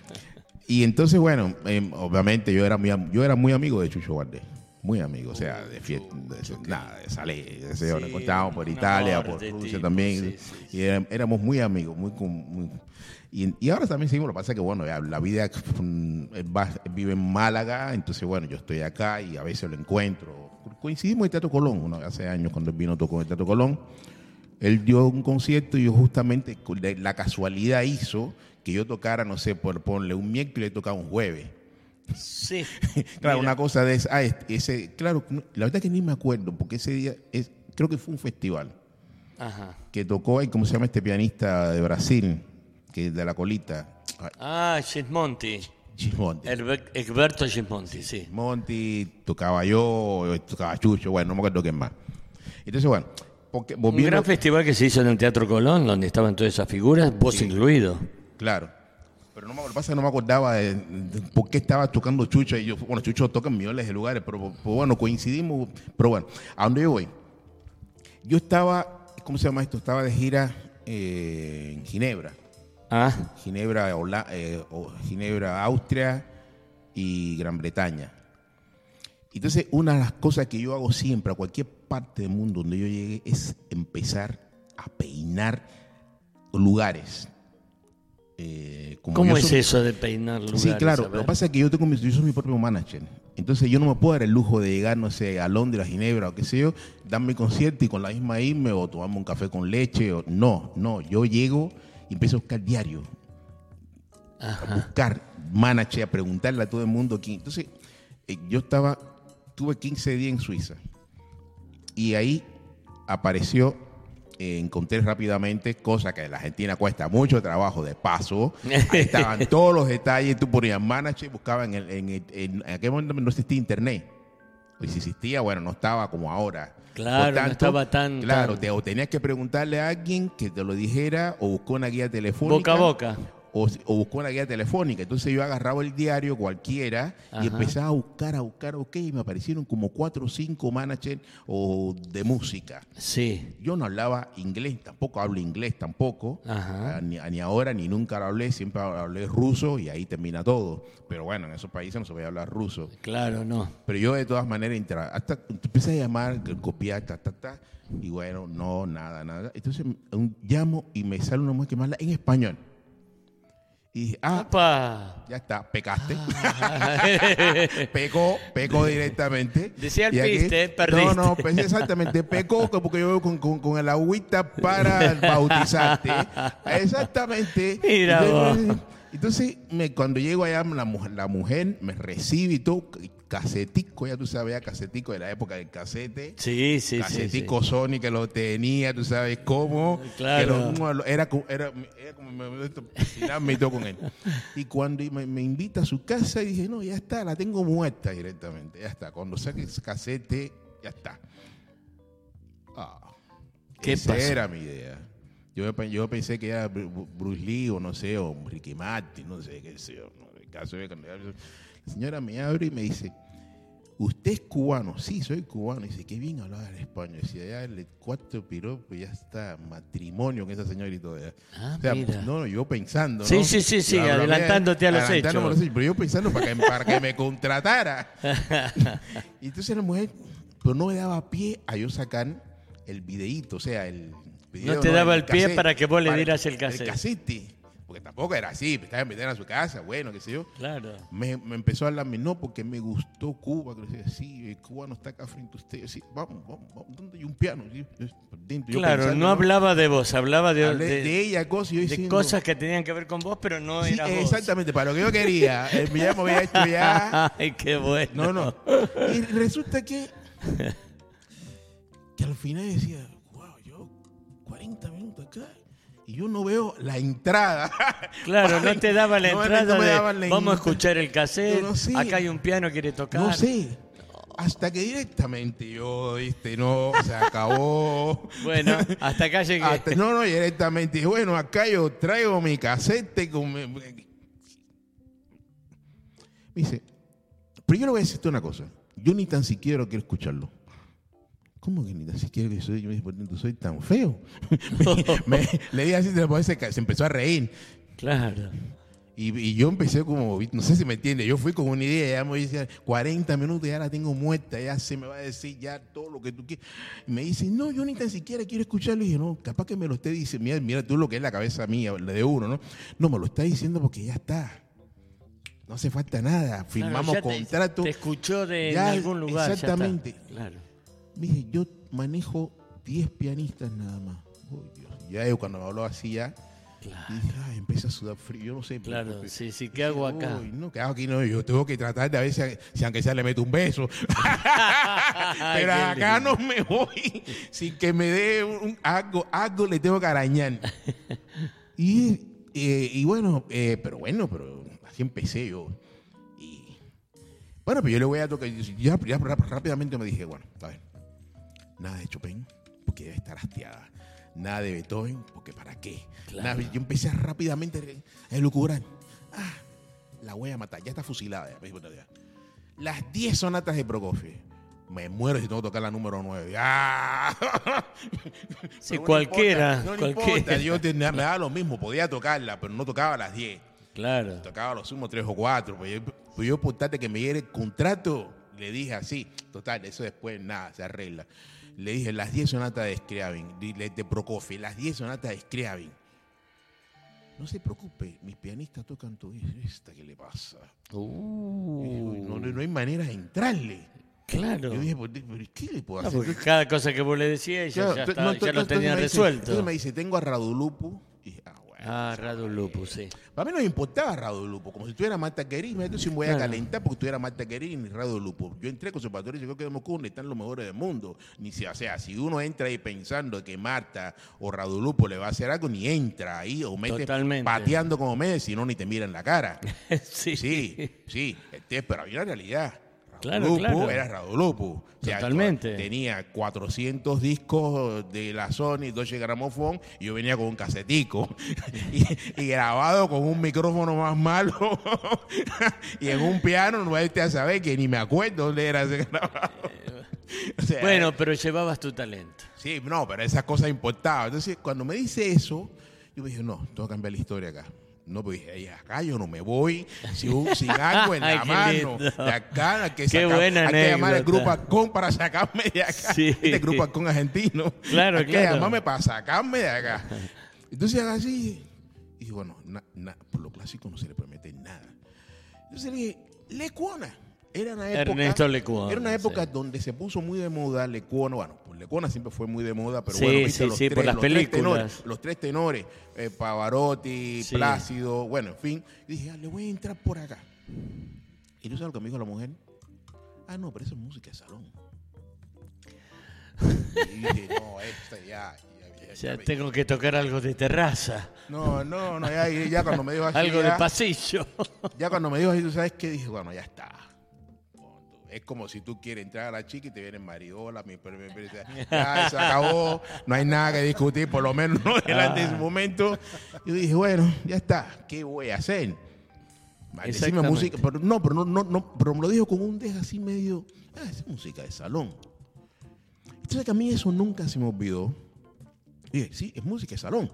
Y entonces, bueno, em, obviamente yo era, muy, yo era muy amigo de Chucho Valdés. Muy amigo, o sea, de fiesta, de, nada, de salir, nos Sí, encontrábamos por Italia, amor por de Rusia tipo, también. sí, sí, y éramos muy amigos, muy, muy- y, y ahora también seguimos, lo que pasa es que, bueno, la vida vive en Málaga, entonces, bueno, yo estoy acá y a veces lo encuentro. Coincidimos en el Teatro Colón, hace años cuando él vino tocó en el Teatro Colón. Él dio un concierto y yo justamente, la- casualidad hizo que yo tocara, no sé, por ponle un miércoles y tocaba un jueves. Sí. Claro, Mira, una cosa de esa, ah, es- ese, claro, la verdad que ni me acuerdo, porque ese día, es, creo que fue un festival Ajá. que tocó, ahí, ¿cómo se llama este pianista de Brasil? Que es de la colita. Ah, Gismonti. Gismonti. Egberto Gismonti, sí. Monti, tocaba yo, tocaba Chucho, bueno, no me acuerdo quién más. Entonces, bueno, porque Un gran festival que se hizo en el Teatro Colón, donde estaban todas esas figuras, vos incluido. Claro. Pero no me, lo que pasa es que no me acordaba de, de por qué estaba tocando Chucho. Y yo, bueno, Chucho toca en millones de lugares, pero, pero bueno, coincidimos. Pero bueno, ¿a dónde yo voy? Yo estaba, ¿cómo se llama esto? Estaba de gira eh, en Ginebra. Ah, Ginebra, Hola- eh, Ginebra, Austria y Gran Bretaña. Entonces, una de las cosas que yo hago siempre a cualquier parte del mundo donde yo llegue es empezar a peinar lugares. Eh, como ¿cómo es soy- eso de peinar lugares? Sí, claro. Lo que pasa es que yo tengo mi, yo soy mi propio manager. Entonces yo no me puedo dar el lujo de llegar, no sé, a Londres, a Ginebra o qué sé yo, dar mi concierto y con la misma irme o tomarme un café con leche. O, no, no. Yo llego y empiezo a buscar diario. A buscar manager, a preguntarle a todo el mundo quién. Entonces, eh, yo estaba, tuve 15 días en Suiza. Y ahí apareció, encontré rápidamente, cosa que en la Argentina cuesta mucho trabajo de paso. Ahí estaban todos los detalles, tú ponías manager, buscabas en, el, en, el- en aquel momento no existía internet. Y si existía, bueno, no estaba como ahora. Claro, no estaba tan- Claro, tan- te- o tenías que preguntarle a alguien que te lo dijera, o buscó una guía telefónica. Boca a boca. O, o buscó una guía telefónica. Entonces yo agarraba el diario cualquiera Ajá. y empezaba a buscar, a buscar, ok, y me aparecieron como cuatro o cinco managers o de música. Sí. Yo no hablaba inglés, tampoco hablo inglés tampoco, Ajá. Ah, ni, ni ahora ni nunca lo hablé, siempre hablé ruso y ahí termina todo. Pero bueno, en esos países no se puede hablar ruso. Claro, no. Pero yo de todas maneras, hasta empecé a llamar, copiar, ta, ta, ta, y bueno, no, nada, nada. Entonces llamo y me sale una mujer que me habla en español. Y dije, ah, ya está, pecaste. pecó, pecó directamente. Decía el aquí- piste, perdiste. No, no, pues exactamente, pecó porque yo con, con, con el agüita para bautizarte. Exactamente. Mira Entonces, me- cuando llego allá, la mujer, la mujer me recibe y todo, casetico, ya tú sabes, casetico de la época del casete. Sí, sí, sí. sí. Casetico Sony que lo tenía, tú sabes cómo. Claro. Que lo- era, como- era, era como me, tocó con él. Y cuando me, me invita a su casa, dije, no, ya está, la tengo muerta directamente. Ya está. Cuando saque ese casete, ya está. Ah, ¿Qué esa pasó? era mi idea. Yo, yo pensé que era Bru- Bruce Lee o no sé, o Ricky Martin, no sé qué sé yo. El caso cuando- la señora me abre y me dice, ¿usted es cubano? Sí, soy cubano. Y dice, qué bien hablaba el español. Y decía, ya el cuarto piropo ya está matrimonio con esa señora y todo. ya. Ah, o sea, mira. pues, no, no, yo pensando, Sí, ¿no? sí, sí, sí, adelantándote a los adelantándome hechos. Pero yo pensando para que, para que me contratara. y entonces la mujer pero no me daba pie a yo sacar el videíto, o sea, el video, No te daba el pie para que vos le dieras el cassette. El casete, porque tampoco era así, me estaba metiendo a su casa, bueno, qué sé yo. Claro. Me, me empezó a hablarme, no, porque me gustó Cuba. Que decía, sí, eh, Cuba no está acá frente a usted. Sí, vamos, vamos, vamos, ¿dónde hay un piano? Sí, dentro, Claro, pensando, no hablaba de vos, hablaba de, de- de ella, cosas, de cosas que tenían que ver con vos, pero no sí, era vos. exactamente, para lo que yo quería. El ya me había hecho ya. Ay, qué bueno. No, no. Y resulta que, que al final decía, wow, yo 40 minutos acá y yo no veo la entrada. Claro, no te daba la No, entrada no me de daban la vamos a escuchar el cassette, Yo no sé. acá hay un piano, quiere tocar. No sé. Hasta que directamente yo, viste, no, se acabó. Bueno, hasta acá llegué. Hasta- no, no, directamente. Bueno, acá yo traigo mi casete con mi- Me dice, pero yo le voy a decirte una cosa. Yo ni tan siquiera quiero escucharlo. ¿Cómo que ni tan siquiera que soy? Yo me dije, por soy tan feo. Me- le dije así, se, empezó a reír. Claro. Y, y yo empecé como, no sé si me entiende, yo fui con una idea, ya me decía 40 minutos, ya la tengo muerta, ya se me va a decir ya todo lo que tú quieres. Y me dice, no, yo ni tan siquiera quiero escucharlo. Y dije, no, capaz que me lo esté diciendo, mira, mira tú lo que es la cabeza mía, la de uno, ¿no? No, me lo está diciendo porque ya está. No hace falta nada, firmamos Claro, ya te- contrato. Te, escuchó de Ya, en algún lugar. ya está. exactamente. Claro. Me dije, yo manejo 10 pianistas nada más. Dios. Ya yo cuando me habló así ya, Claro. dije, ay, empieza a sudar frío, yo no sé. Claro, pero- sí, sí, ¿qué hago acá? Uy, no, ¿qué hago aquí? No, yo tengo que tratar de a ver si, aunque sea le meto un beso. Pero acá lindo. no me voy sin que me dé un, algo, algo le tengo que arañar. Y, eh, y bueno, eh, pero bueno, pero así empecé yo. Y bueno, pero yo le voy a tocar. Ya, ya ráp- rápidamente me dije, bueno, a ver, nada de Chopin, porque debe estar hastiada. Nada de Beethoven, porque ¿para qué? Claro. Nada, yo empecé rápidamente a elucubrar. Ah, la voy a matar, ya está fusilada. ya. Las 10 sonatas de Prokofiev. Me muero si tengo que tocar la número 9. ¡Ah! Sí, no cualquiera, importa, no cualquiera. importa, yo me daba lo mismo, podía tocarla, pero no tocaba las 10. Claro. Tocaba los sumos 3 o 4. Pues yo, pues yo que me diera el contrato, le dije así. Total, eso después nada, se arregla. Le dije las 10 sonatas de Scriabin, de, de Prokofiev, las 10 sonatas de Scriabin. No se preocupe, mis pianistas tocan todo. ¿Esta qué le pasa? Uh, no, no- no hay manera de entrarle. claro. Yo dije, ¿pero pero ¿qué le puedo No, hacer? porque cada cosa que vos le decías ya, Claro, ya, entonces- está- no, ya lo tenía dice- resuelto. Entonces me dice, tengo a Radulupu. Y dije, ah. Ah, Radu Lupu, sí. Para mí no me importaba Radulupo, como si tuviera Marta Querini, entonces me voy a Claro. calentar porque tuviera Marta Querini y Radulupo. Yo entré con conservatorio y yo creo que de Moscú donde están los mejores del mundo. Ni si, o sea, si uno entra ahí pensando que Marta o Radulupo le va a hacer algo, ni entra ahí o mete Totalmente. pateando como Messi, no ni te mira en la cara. sí. Sí, sí, este, pero había una realidad. Claro, era Radulupu. O sea, Totalmente. Tenía 400 discos de la Sony, Deutsche Grammophon, y yo venía con un casetico. y, y grabado con un micrófono más malo. y en un piano, no vaya a saber que ni me acuerdo dónde era ese grabado. O sea, Bueno, pero llevabas tu talento. Sí, no, pero esas cosas importaban. Entonces, cuando me dice eso, yo me dije, no, tengo que cambiar la historia acá. No, pues dije, "Ay, acá yo no me voy sin, sin algo en la mano. lindo. De acá hay que, sacar- buena hay que llamar al grupo Acón para sacarme de acá. Sí. Este grupo Acón argentino. Claro, hay que llamarme para sacarme de acá. Entonces, así, y bueno, na- na- por lo clásico no se le promete nada. Entonces le dije, Lecuona. Era una época, Ernesto Lecuona, Era una época sí. donde se puso muy de moda Lecuona. Bueno, pues Lecuona siempre fue muy de moda, pero Sí, bueno, viste sí, los sí, tres, por las los tres películas. tenores, los tres tenores, eh, Pavarotti. Plácido, bueno, en fin. Y dije, ah, le voy a entrar por acá. ¿Y tú sabes lo que me dijo la mujer? Ah, no, pero eso es música de salón. Y dije, no, esta ya. ya, ya, Ya ya- tengo que tocar algo de terraza, No, no, no, ya, ya cuando me dijo así. algo de pasillo. ya cuando me dijo así, ¿tú sabes qué? Dije, bueno, ya está. Es como si tú quieres entrar a la chica y te vienen maridola, mi, ya se acabó, no hay nada que discutir, por lo menos no delante de ese momento. Yo dije, bueno, ya está, ¿qué voy a hacer? Decime música, pero no, pero no, no, no, pero me lo dijo con un dejo así medio, ah, es música de salón. Entonces que a mí eso nunca se me olvidó. Dije, sí, es música de salón.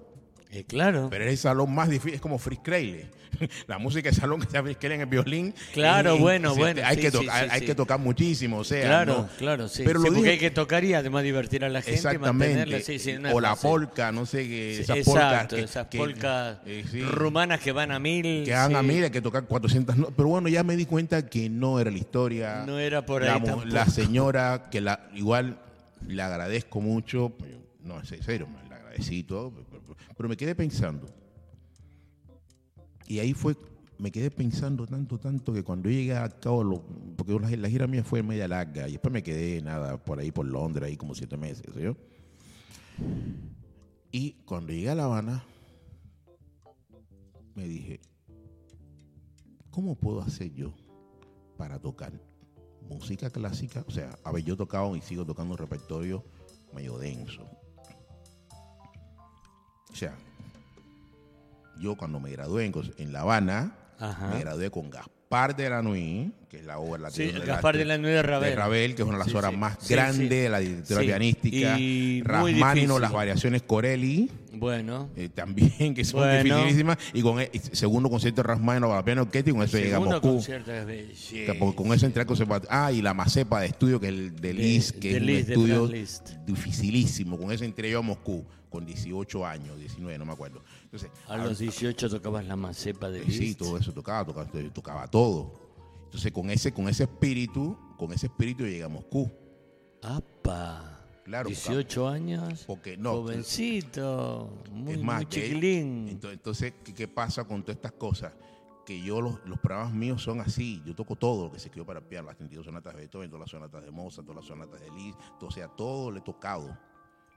Eh, claro. Pero es el salón más difícil, es como Fritz Kreile. La música de salón que está Fritz Kreile en el violín. Claro, eh, bueno, bueno, Hay, sí, que, sí, tocar, sí, hay sí. que tocar muchísimo, o sea. Claro, ¿no? claro, sí. Pero lo porque dije- hay que tocar y además divertir a la gente. Exactamente. No o la fácil. polca, no sé qué. Sí, Esas Exacto, polcas. que- esas que- polcas eh, sí, rumanas que van a mil. Que van a mil, hay que tocar 400. no- pero bueno, ya me di cuenta que no era la historia. No era por ahí la señora, que la igual le agradezco mucho. No, es en serio, me la agradecí todo. Pero, me quedé pensando. Y ahí fue, me quedé pensando tanto, tanto que cuando llegué a cabo, lo- porque la, la gira mía fue media larga y después me quedé nada por ahí, por Londres, ahí como siete meses, yo. Y cuando llegué a La Habana, me dije, ¿cómo puedo hacer yo para tocar música clásica? O sea, a ver, yo he tocado y sigo tocando un repertorio medio denso. O sea, yo cuando me gradué en, en La Habana, Ajá. me gradué con Gaspar de la Nuit, que es la obra la Sí, de Gaspar de la Nuit de Ravel. que es una de las Sí, obras sí. más grandes de la literatura pianística. Y difícil. las variaciones Corelli. Bueno. Eh, también, que son Bueno. dificilísimas. Y con el segundo concierto de Rasmaninov para piano orquesta y con eso llegamos a Moscú. porque con eso entré al conservatorio. Ah, y la macepa de estudio, que es el de Liszt, que de es un Liszt, de estudio dificilísimo. Con eso entré yo a Moscú, con 18 años, 19, no me acuerdo. Entonces, A los 18 tocabas la macepa de Sí, Liszt. todo eso tocaba, tocaba, tocaba todo. Entonces, con ese, con ese espíritu, con ese espíritu llegué a Moscú. ¡Apa! Claro, 18 años. Porque no, Jovencito. Muy, es más, muy chiquilín. ento- Entonces, ¿qué, qué pasa con todas estas cosas? Que yo, los, los programas míos son así. Yo toco todo lo que se escribió para piano, las 32 sonatas de Beethoven, todas las sonatas de Mozart, todas las sonatas de Liszt, o sea, todo lo he tocado.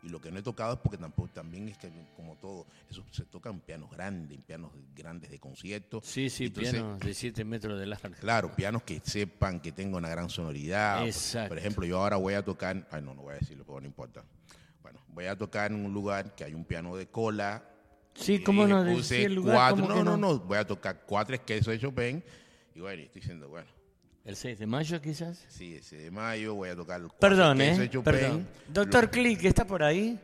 Y lo que no he tocado es porque tampoco, también es que, como todo, eso se toca en pianos grandes, pianos grandes de concierto. Sí, sí, Entonces, pianos de 7 metros de largo. Claro, pianos que sepan que tengo una gran sonoridad. Exacto. Por ejemplo, yo ahora voy a tocar, ay no, no voy a decirlo, pero no importa. Bueno, voy a tocar en un lugar que hay un piano de cola. Sí, ¿cómo no? puse el lugar, cuatro, ¿cómo no, que no, no? voy a tocar cuatro esquesos de Chopin. Y bueno, estoy diciendo, bueno, ¿El 6 de mayo quizás? sí, ese de mayo voy a tocar Perdón, ¿eh? Chopin. Perdón. Doctor Click, ¿está por ahí?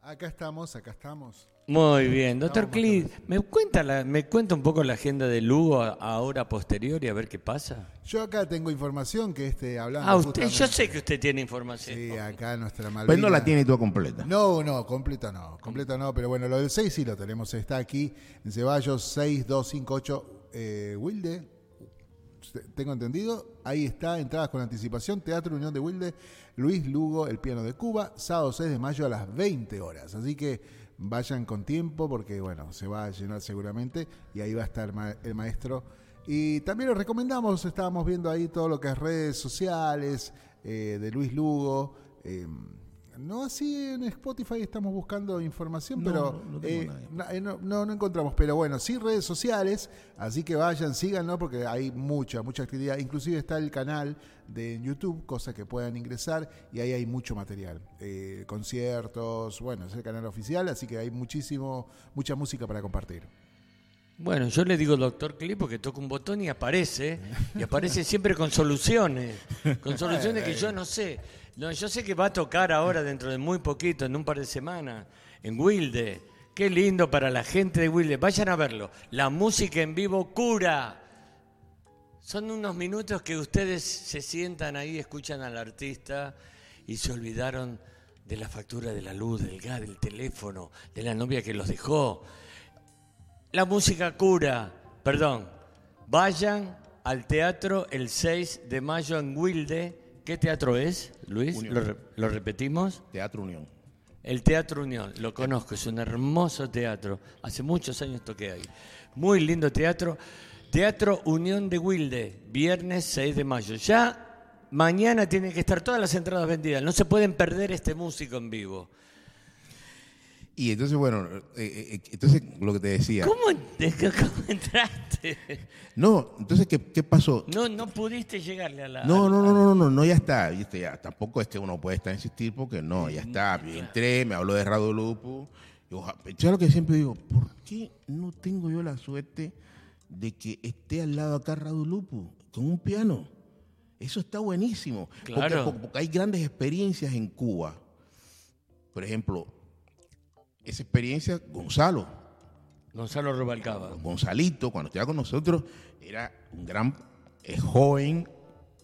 Acá estamos, acá estamos. Muy bien. Doctor Click, ¿me cuenta, la, ¿me cuenta un poco la agenda de Lugo a- ahora posterior y a ver qué pasa? Yo acá tengo información que este hablando. Ah, usted, yo justamente- sé que usted tiene información. Sí, acá nuestra Malvina. Pues no la tiene toda completa. No, no, completa no, completa no, pero bueno, lo del 6 sí lo tenemos, está aquí en Ceballos 6258 eh, Wilde, tengo entendido, ahí está, entradas con anticipación, Teatro Unión de Wilde, Luis Lugo, el piano de Cuba, sábado 6 de mayo a las 20 horas, así que vayan con tiempo porque bueno, se va a llenar seguramente y ahí va a estar el maestro. Y también los recomendamos, estábamos viendo ahí todo lo que es redes sociales eh, de Luis Lugo. eh, no así en Spotify estamos buscando información, No, pero no eh, no, eh, no, no, no encontramos. Pero bueno, sí redes sociales, así que vayan, síganlo porque hay mucha, mucha actividad. Inclusive está el canal de YouTube, cosa que puedan ingresar y ahí hay mucho material. Eh, conciertos, bueno, es el canal oficial, así que hay muchísimo, mucha música para compartir. Bueno, yo le digo doctor Clip porque toca un botón y aparece, y aparece siempre con soluciones, con soluciones que yo no sé. No, yo sé que va a tocar ahora dentro de muy poquito, en un par de semanas, en Wilde. Qué lindo para la gente de Wilde. Vayan a verlo. La música en vivo cura. Son unos minutos que ustedes se sientan ahí, escuchan al artista y se olvidaron de la factura de la luz, del gas, del teléfono, de la novia que los dejó. La música cura. Perdón. Vayan al teatro el 6 de mayo en Wilde. ¿Qué teatro es, Luis? Unión. ¿Lo, re- lo repetimos? Teatro Unión. El Teatro Unión. Lo conozco, es un hermoso teatro. Hace muchos años toqué ahí. Muy lindo teatro. Teatro Unión de Wilde, viernes 6 de mayo. Ya mañana tienen que estar todas las entradas vendidas. No se pueden perder este músico en vivo. Y entonces, bueno, eh, eh, entonces lo que te decía. ¿Cómo, cómo entraste? No, entonces, ¿qué, qué pasó? No, no pudiste llegarle a la. No, no, no, no, no, no, no, ya está, ¿viste? Ya, tampoco es que uno puede estar insistir porque no, ya está. Yo entré, me habló de Radio Lupo. Y oja- yo lo que siempre digo, ¿por qué no tengo yo la suerte de que esté al lado acá Radio Lupo con un piano? Eso está buenísimo. Claro. Porque, porque hay grandes experiencias en Cuba. Por ejemplo, esa experiencia, Gonzalo, Gonzalo Rubalcaba. Gonzalito, cuando estaba con nosotros, era un gran eh, joven,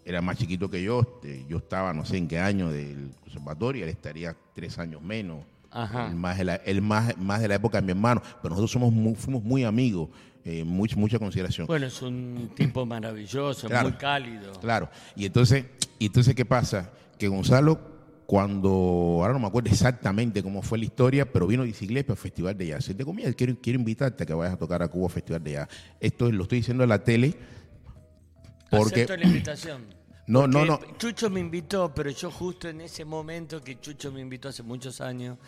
era más chiquito que yo. este, yo estaba no sé en qué año del conservatorio, él estaría tres años menos. Ajá. Él más de la, él más, más de la época de mi hermano, pero nosotros somos muy- fuimos muy amigos, eh, mucha, mucha consideración. Bueno, es un tipo maravilloso, Claro. muy cálido. Claro. Y entonces, y entonces, ¿qué pasa? Que Gonzalo, cuando, ahora no me acuerdo exactamente cómo fue la historia, pero vino Bicicleta al Festival de Jazz. Y te comía, quiero, quiero invitarte a que vayas a tocar a Cuba Festival de Jazz. Esto lo estoy diciendo en la tele porque... Acepto la invitación. No, no, no. Chucho me invitó, pero yo justo en ese momento que Chucho me invitó hace muchos años,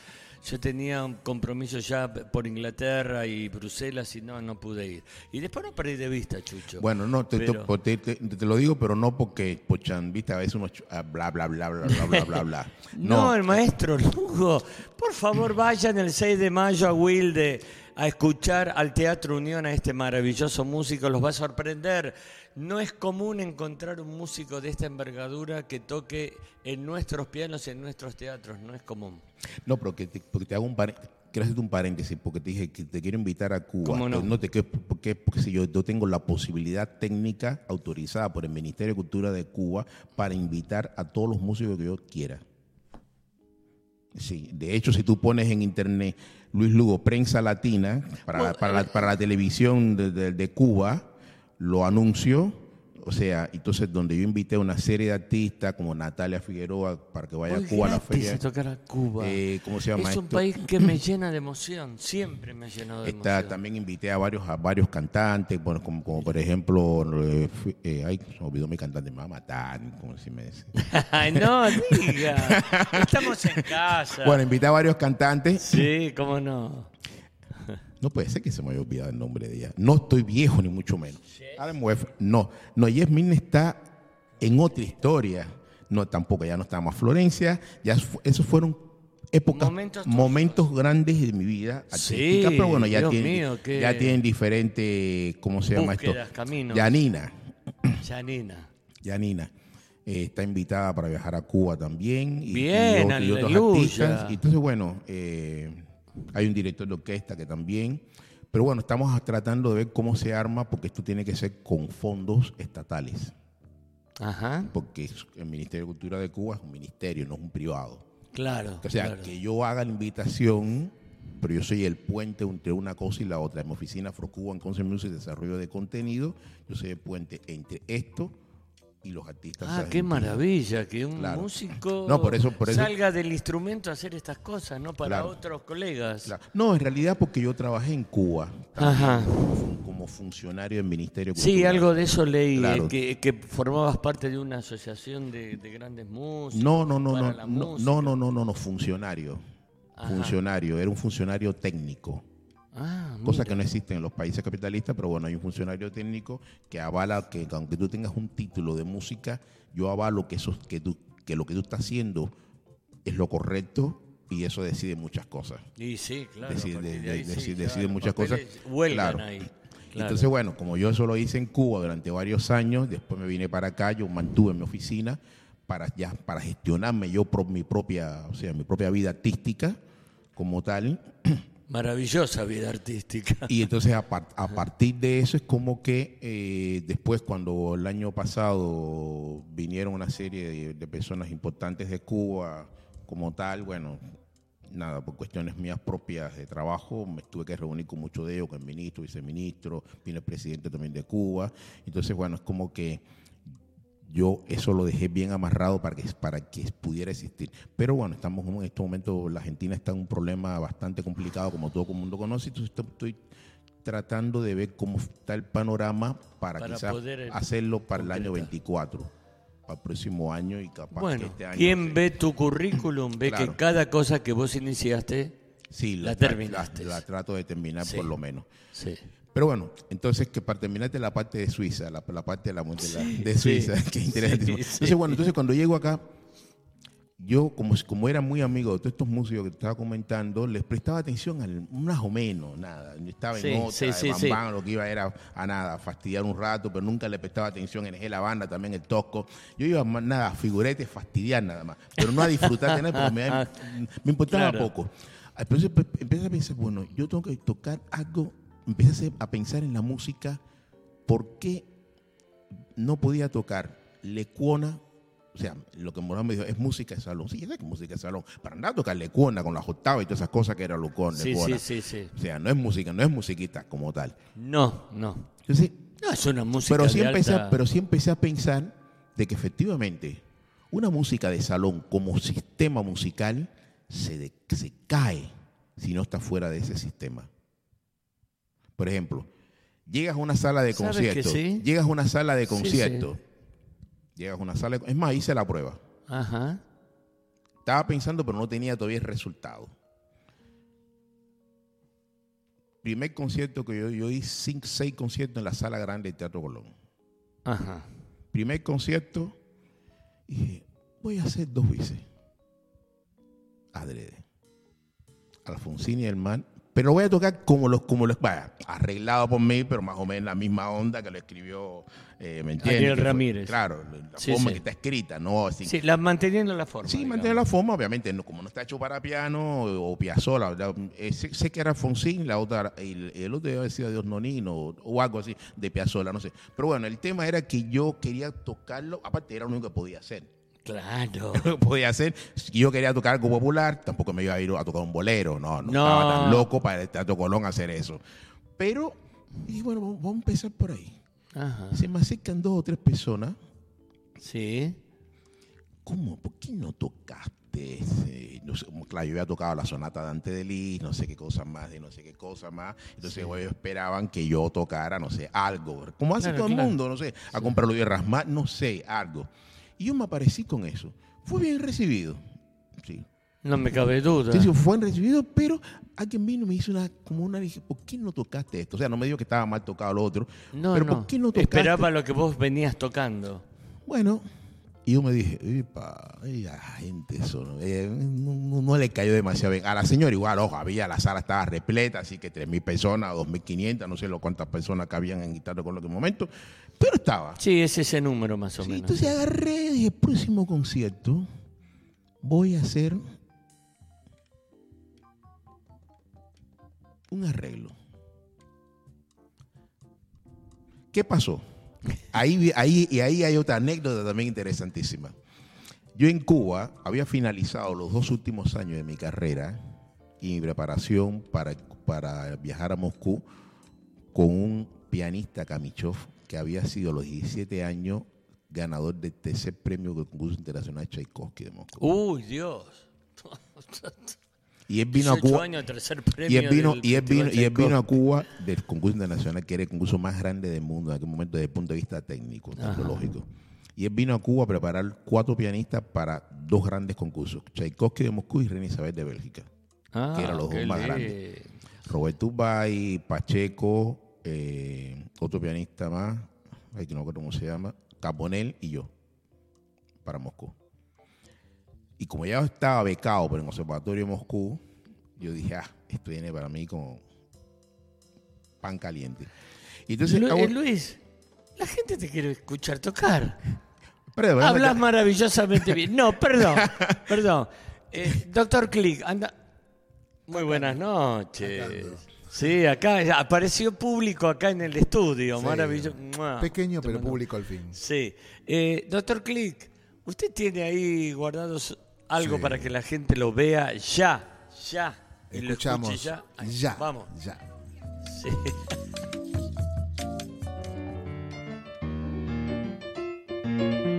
yo tenía un compromiso ya por Inglaterra y Bruselas y no, no pude ir. Y después no perdí de vista, Chucho. Bueno, no, te, pero... te, te, te lo digo, pero no porque Pochan, viste, a veces uno ah, bla, bla, bla, bla, bla, bla, bla, bla. No. no. el maestro Lugo, por favor vayan el 6 de mayo a Wilde a escuchar al Teatro Unión a este maravilloso músico, los va a sorprender no es común encontrar un músico de esta envergadura que toque en nuestros pianos, en nuestros teatros. No es común. No, pero que te, porque te hago un quiero hacerte un paréntesis, porque te dije que te quiero invitar a Cuba. ¿Cómo no? te quiero- porque, porque si yo, yo tengo la posibilidad técnica autorizada por el Ministerio de Cultura de Cuba para invitar a todos los músicos que yo quiera. Sí, de hecho, si tú pones en internet Luis Lugo, prensa latina, para, Bueno, para, la, para la televisión de, de- de Cuba, lo anuncio. O sea, entonces donde yo invité a una serie de artistas como Natalia Figueroa para que vaya Hoy a Cuba a la feria. a tocar a Cuba. Eh, ¿cómo se llama es un esto? país que me llena de emoción. Siempre me llenado de Está, emoción. también invité a varios a varios cantantes, bueno, como, como por ejemplo, eh, eh, ay, se me olvidó mi cantante, me va a matar, como si me dice. Ay, no, diga. Estamos en casa. Bueno, invité a varios cantantes. Sí, cómo no. No puede ser que se me haya olvidado el nombre de ella. No estoy viejo, ni mucho menos. Adam Webb, no. No, Yasmin está en otra historia. No, tampoco, ya no está más Florencia. Ya esos fueron épocas, Momentos grandes de mi vida Sí, artística, pero bueno, ya Dios tienen, mío, qué- ya tienen diferentes, ¿cómo se llama esto? Caminos. Yanina. Janina. Yanina. eh, está invitada para viajar a Cuba también. y- Bien, y, otros aleluya. artistas. Y entonces, bueno, eh, hay un director de orquesta que también. Pero bueno, estamos tratando de ver cómo se arma, porque esto tiene que ser con fondos estatales. Ajá, Porque el Ministerio de Cultura de Cuba es un ministerio, no es un privado. claro. O sea, claro. que yo haga la invitación, pero yo soy el puente entre una cosa y la otra. En mi oficina Afro-Cuban Concert Music, desarrollo de contenido, yo soy el puente entre esto y los artistas. Ah, qué argentinos. maravilla que un Claro. músico No, por eso- por eso- salga del instrumento a hacer estas cosas, no para Claro. otros colegas. Claro. No, en realidad porque yo trabajé en Cuba Ajá. como, como funcionario del Ministerio de Sí, algo de eso leí, eh, que, que formabas parte de una asociación de, de grandes músicos. No, no, no, no, no, no, no, no, no, funcionario. Ajá. Funcionario, era un funcionario técnico. Ah, Cosa que no existe en los países capitalistas, pero bueno, hay un funcionario técnico que avala que aunque tú tengas un título de música, yo avalo que eso que tú que lo que tú estás haciendo es lo correcto y eso decide muchas cosas. Y sí, claro. decide, de de- sí, decide claro, muchas cosas. Claro. ahí. claro. Entonces, bueno, como yo eso lo hice en Cuba durante varios años, después me vine para acá, yo mantuve mi oficina para ya para gestionarme yo pro- mi propia, o sea, mi propia vida artística como tal. Maravillosa vida artística. Y entonces a, par- a partir de eso es como que eh, después cuando el año pasado vinieron una serie de, personas importantes de Cuba como tal, bueno, nada, por cuestiones mías propias de trabajo, me tuve que reunir con muchos de ellos, con el ministro, viceministro, vino el presidente también de Cuba. Entonces, bueno, es como que yo eso lo dejé bien amarrado para que, para que pudiera existir. Pero bueno, estamos en este momento, la Argentina está en un problema bastante complicado, como todo el mundo conoce, entonces esto- estoy tratando de ver cómo está el panorama para, Para quizás poder, eh, hacerlo para el año concretar. 24, para el próximo año y capaz que Bueno, este año... quien se- ve tu currículum ve Claro. que cada cosa que vos iniciaste, Sí, la tra- terminaste. La, la trato de terminar Sí. por lo menos. sí. Pero bueno, entonces que para terminarte la parte de Suiza, la, la parte de, la, de, la- de sí, Suiza, que es interesantísimo. sí, sí. Entonces, bueno, entonces cuando llego acá, yo como, como era muy amigo de todos estos músicos que te estaba comentando, les prestaba atención al más o menos, nada. Yo estaba Sí, en otra, sí, de sí, bam, sí. bam, lo que iba era a nada, fastidiar un rato, pero nunca le prestaba atención en la banda, también el tosco. Yo iba más nada, a figurete, fastidiar nada más, pero no a disfrutar de nada, porque me, me importaba Claro. poco. Entonces pues, empecé a pensar, bueno, yo tengo que tocar algo, empecé a pensar en la música, ¿por qué no podía tocar lecuona? O sea, lo que Morán me dijo, es música de salón. Sí, es que es música de salón. Para andar a tocar lecuona con las octavas y todas esas cosas que era lucón, Sí, lecuona. sí, sí, sí. O sea, no es música, no es musiquita como tal. No, no. Entonces, No, es una música pero sí, de empecé, alta- pero sí empecé a pensar de que efectivamente una música de salón como sistema musical se, de- se cae si no está fuera de ese sistema. Por ejemplo, llegas a una sala de ¿Sabes que concierto, sí? llegas a una sala de Sí, sí. concierto, llegas a una sala de, es más, hice la prueba. Ajá. Estaba pensando, pero no tenía todavía el resultado. Primer concierto que yo, yo di cinco, seis conciertos en la sala grande del Teatro Colón. Ajá. primer concierto, dije, voy a hacer dos veces. Adrede. Alfonsín y el man. Pero lo voy a tocar como los, como los, vaya, arreglado por mí, pero más o menos la misma onda que lo escribió, eh, ¿me entiendes? Ariel Ramírez. claro, la Sí, forma sí. que está escrita, no así. Sí, la, manteniendo la forma. Sí, digamos. mantener la forma, obviamente, no, como no está hecho para piano o piazzola. la- eh, sé, sé que era Alfonsín, la otra, el, el otro debe haber sido Dios Nonino o, o algo así de piazzola, no sé. Pero bueno, el tema era que yo quería tocarlo, aparte era lo único que podía hacer. Claro. Podía hacer, si yo quería tocar algo popular, tampoco me iba a ir a tocar un bolero, no, no, No. estaba tan loco para el Teatro Colón hacer eso. Pero, dije, bueno, vamos a empezar por ahí. Ajá. Se me acercan dos o tres personas Sí. ¿cómo? ¿Por qué no tocaste ese? No sé, como, claro, yo había tocado la sonata de Lis, no sé qué cosa más, de no sé qué cosa más. Entonces ellos esperaban que yo tocara, no sé, algo. Como hace Claro, todo el mundo, no sé, a comprarlo y rasmar, no sé, algo. Y yo me aparecí con eso. Fue bien recibido. Sí. No me cabe duda. Sí, sí, fue bien recibido, pero alguien vino y me hizo una, como una, dije, ¿por qué no tocaste esto? O sea, no me dijo que estaba mal tocado lo otro, no, pero no. ¿por qué no tocaste? Esperaba lo que vos venías tocando. Bueno, y yo me dije, epa, la gente eso no, eh, no, no- no le cayó demasiado bien. A la señora igual, ojo, había, la sala estaba repleta, así que 3.000 personas, 2.500, no sé lo cuántas personas cabían en guitarra con lo que momento, pero estaba. Sí, es ese número más o Sí, menos. entonces agarré y dije, el próximo concierto voy a hacer un arreglo. ¿Qué pasó? Ahí, ahí, y ahí hay otra anécdota también interesantísima. Yo en Cuba había finalizado los dos últimos años de mi carrera y mi preparación para, para viajar a Moscú con un pianista Kamichov que había sido a los 17 años ganador del tercer premio del concurso internacional Tchaikovsky de Moscú. Uy, Dios. Y él vino a 18 Cuba. años, tercer Y él vino, del y él vino, y él vino a. Cuba del concurso internacional, que era el concurso más grande del mundo en aquel momento desde el punto de vista técnico, tecnológico. Y él vino a Cuba a preparar cuatro pianistas para dos grandes concursos, Tchaikovsky de Moscú y Reina Isabel de Bélgica. Ah, que eran los dos qué más grandes. Roberto Ubay, Pacheco, eh, otro pianista más, ay, que no recuerdo cómo se llama, Caponel y yo, para Moscú. Y como ya estaba becado por el Conservatorio de Moscú, yo dije, ah, esto viene para mí como pan caliente. Y entonces, Lu- hago- eh, Luis, la gente te quiere escuchar tocar. Espera, Hablas maravillosamente bien. No, perdón, perdón. Eh, Doctor Click, anda. Muy buenas noches. Sí, acá apareció público acá en el estudio. Sí. Maravilloso. Pequeño pero público al fin. Sí. Eh, Doctor Click, ¿usted tiene ahí guardados algo Sí. para que la gente lo vea ya? Ya. Y lo escuche Escuchamos ya. Ya. Vamos. ya. Sí.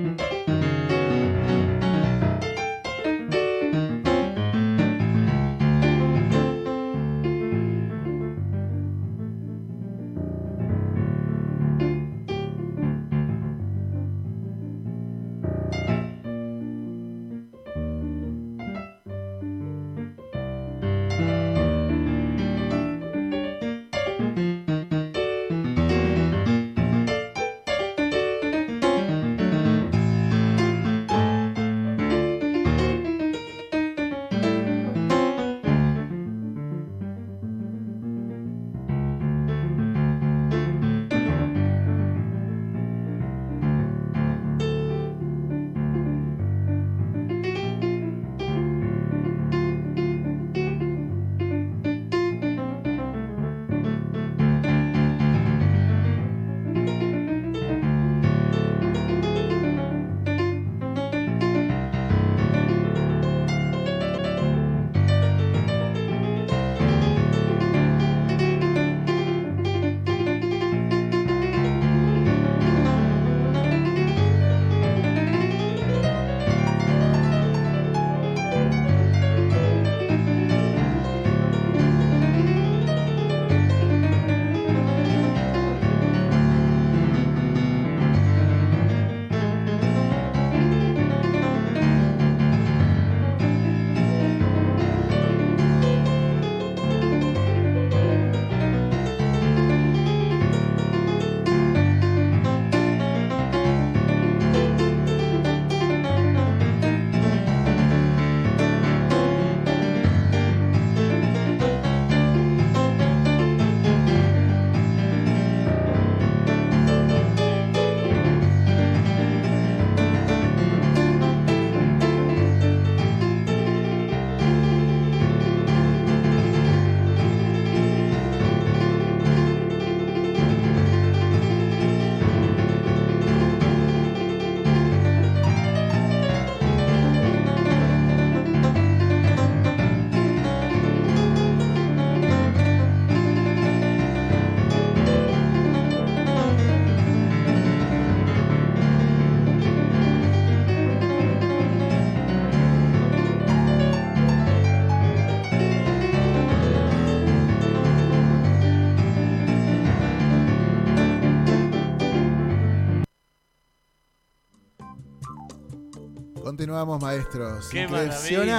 Continuamos, maestros. Qué impresionante,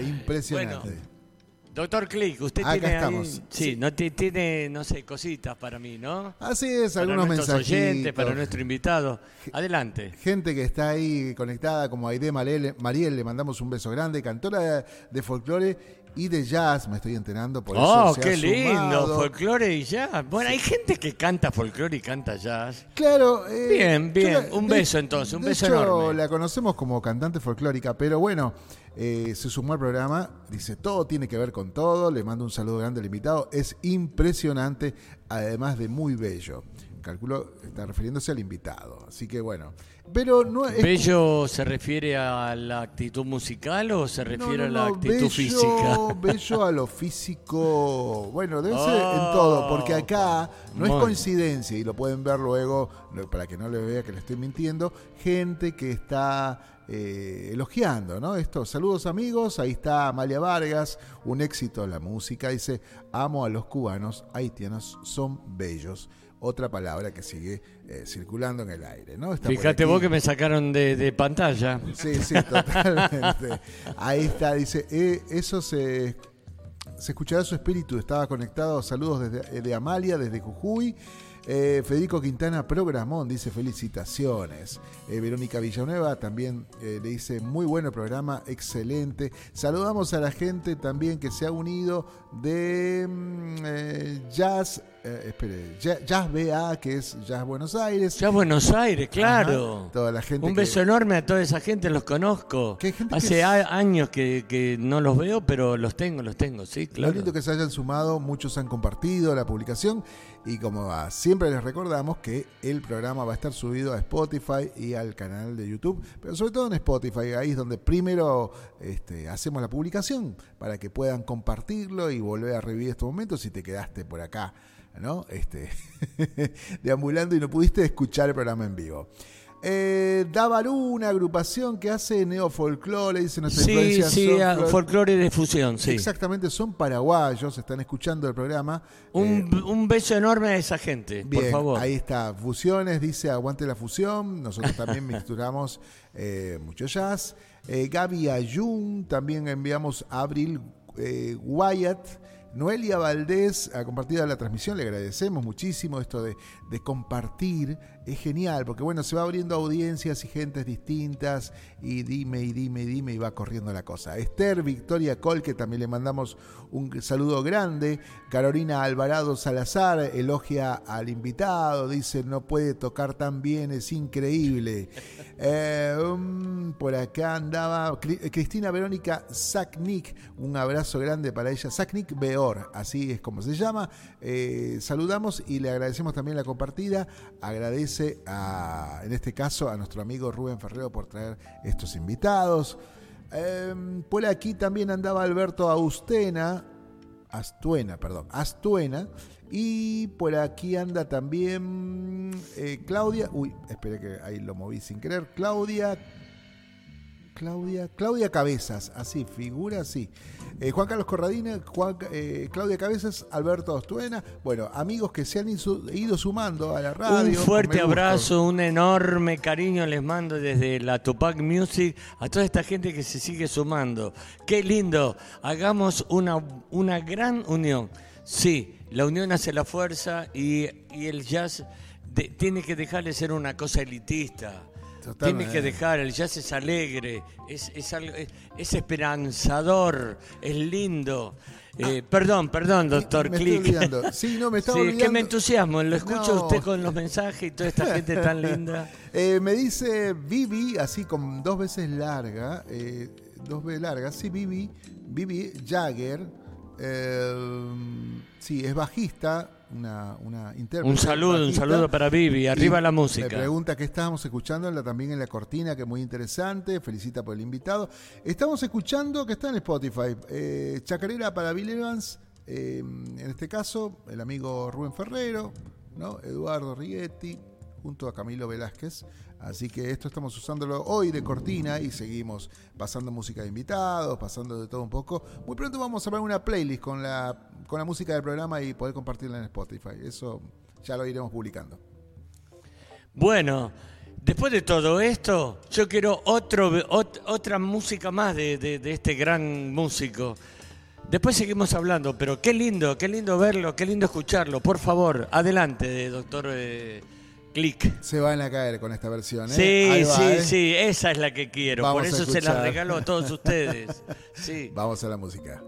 maravilla. impresionante. Bueno, Doctor Click, usted Acá tiene ahí- estamos. sí, Sí. no ti- tiene, no sé, cositas para mí, ¿no? Así es, para algunos mensajes. oyentes, para nuestro invitado. Adelante. Gente que está ahí conectada, como Aide Mariel, Mariel, le mandamos un beso grande, cantora de folclore y de jazz, me estoy enterando, por Oh, eso se qué ha lindo, sumado. folclore y jazz. Bueno, hay gente que canta folclore y canta jazz. Claro. eh, Bien, bien. yo Un beso, entonces, un de beso hecho, enorme. la conocemos como cantante folclórica, pero bueno, eh, se sumó al programa, dice todo tiene que ver con todo, le mando un saludo grande al invitado, es impresionante, además de muy bello. Calculo, está refiriéndose al invitado, así que bueno. Pero no es... ¿Bello se refiere a la actitud musical o se no, refiere no, a la actitud bello, física? bello a lo físico. Bueno, debe ser en Oh. todo, porque acá no es coincidencia y lo pueden ver luego, para que no le vea que le estoy mintiendo, gente que está eh, elogiando, ¿no? Esto, saludos amigos, ahí está Amalia Vargas, un éxito en la música, dice, amo a los cubanos, haitianos son bellos. Otra palabra que sigue eh, circulando en el aire, ¿no? Está Fíjate vos que me sacaron de, de pantalla. Sí, sí, totalmente. Ahí está, dice, eh, eso se, se escuchará su espíritu. Estaba conectado, saludos desde, de Amalia, desde Jujuy. Eh, Federico Quintana Programón dice felicitaciones. Eh, Verónica Villanueva también eh, le dice muy bueno el programa, excelente. Saludamos a la gente también que se ha unido de mm, eh, Jazz, eh, espere, Jazz BA, que es Jazz Buenos Aires. Ya Buenos Aires, claro. Ajá, toda la gente Un que- beso enorme a toda esa gente, los conozco. Que hay gente Hace que a- años que, que no los veo, pero los tengo, los tengo, sí, Lo claro. lindo que se hayan sumado, muchos han compartido la publicación y como ah, siempre les recordamos que el programa va a estar subido a Spotify y al canal de YouTube, pero sobre todo en Spotify, ahí es donde primero este, hacemos la publicación para que puedan compartirlo y volver a revivir estos momentos si te quedaste por acá, ¿no? Este, deambulando y no pudiste escuchar el programa en vivo. Eh, Dabarú, una agrupación que hace neofolclore, dice nuestra Sí, influencia sí, son a- flor- folclore de fusión, sí. Exactamente, son paraguayos, están escuchando el programa. Un, Eh, un beso enorme a esa gente, bien, por favor. ahí está, fusiones, dice aguante la fusión. Nosotros también mixturamos eh, mucho jazz. Eh, Gaby Ayun, también enviamos a Abril eh, Wyatt. Noelia Valdés ha compartido la transmisión, le agradecemos muchísimo esto de, de compartir, es genial, porque bueno, se va abriendo audiencias y gentes distintas y dime y dime y dime y va corriendo la cosa. Esther Victoria Col, que también le mandamos un saludo grande. Carolina Alvarado Salazar elogia al invitado, dice no puede tocar tan bien, es increíble. Eh, um, por acá andaba Cri- Cristina Verónica Saknik, un abrazo grande para ella. Saknik Beor, así es como se llama. Eh, saludamos y le agradecemos también la compartida. Agradece a, en este caso a nuestro amigo Rubén Ferrero por traer estos invitados. Eh, por aquí también andaba Alberto Austena, Astuena, perdón, Astuena. Y por aquí anda también eh, Claudia. Uy, espere que ahí lo moví sin querer. Claudia. Claudia, Claudia Cabezas, así, figura así. Eh, Juan Carlos Corradina, Juan, eh, Claudia Cabezas, Alberto Astuena. Bueno, amigos que se han ido, sumando a la radio. Un fuerte abrazo, un enorme cariño les mando desde la Tupac Music a toda esta gente que se sigue sumando. Qué lindo, hagamos una, una gran unión. Sí, la unión hace la fuerza y, y el jazz de- tiene que dejar de ser una cosa elitista. Totalmente. Tiene que dejar, el jazz es alegre, es, es, algo- es- es esperanzador, es lindo. Eh, perdón, perdón, doctor Ah. me estoy Click. olvidando. Sí, no, me estaba Sí, es que olvidando. me entusiasmo, lo escucho No. usted con los mensajes y toda esta gente tan linda. Eh, me dice Vivi, así con dos veces larga, eh, dos veces larga, sí, Vivi, Vivi Jagger, eh, sí, es bajista, una, una intérprete. Un saludo, un bajista, saludo para Vivi, arriba la Me música. pregunta qué estábamos escuchando también en la cortina, que es muy interesante, felicita por el invitado. Estamos escuchando, que está en Spotify, eh, Chacarera para Bill Evans, eh, en este caso, el amigo Rubén Ferrero, ¿no? Eduardo Righetti, junto a Camilo Velázquez. Así que esto estamos usándolo hoy de cortina y seguimos pasando música de invitados, pasando de todo un poco. Muy pronto vamos a ver una playlist con la, con la música del programa y poder compartirla en Spotify. Eso ya lo iremos publicando. Bueno, Después de todo esto, yo quiero otra música más de, de- de este gran músico. Después seguimos hablando, pero qué lindo, qué lindo verlo, qué lindo escucharlo. Por favor, adelante, doctor eh, Click. Se van a caer con esta versión, ¿eh? Sí, va, sí, ¿eh? sí, esa es la que quiero. Vamos Por eso se la regalo a todos ustedes. Sí. Vamos a la música.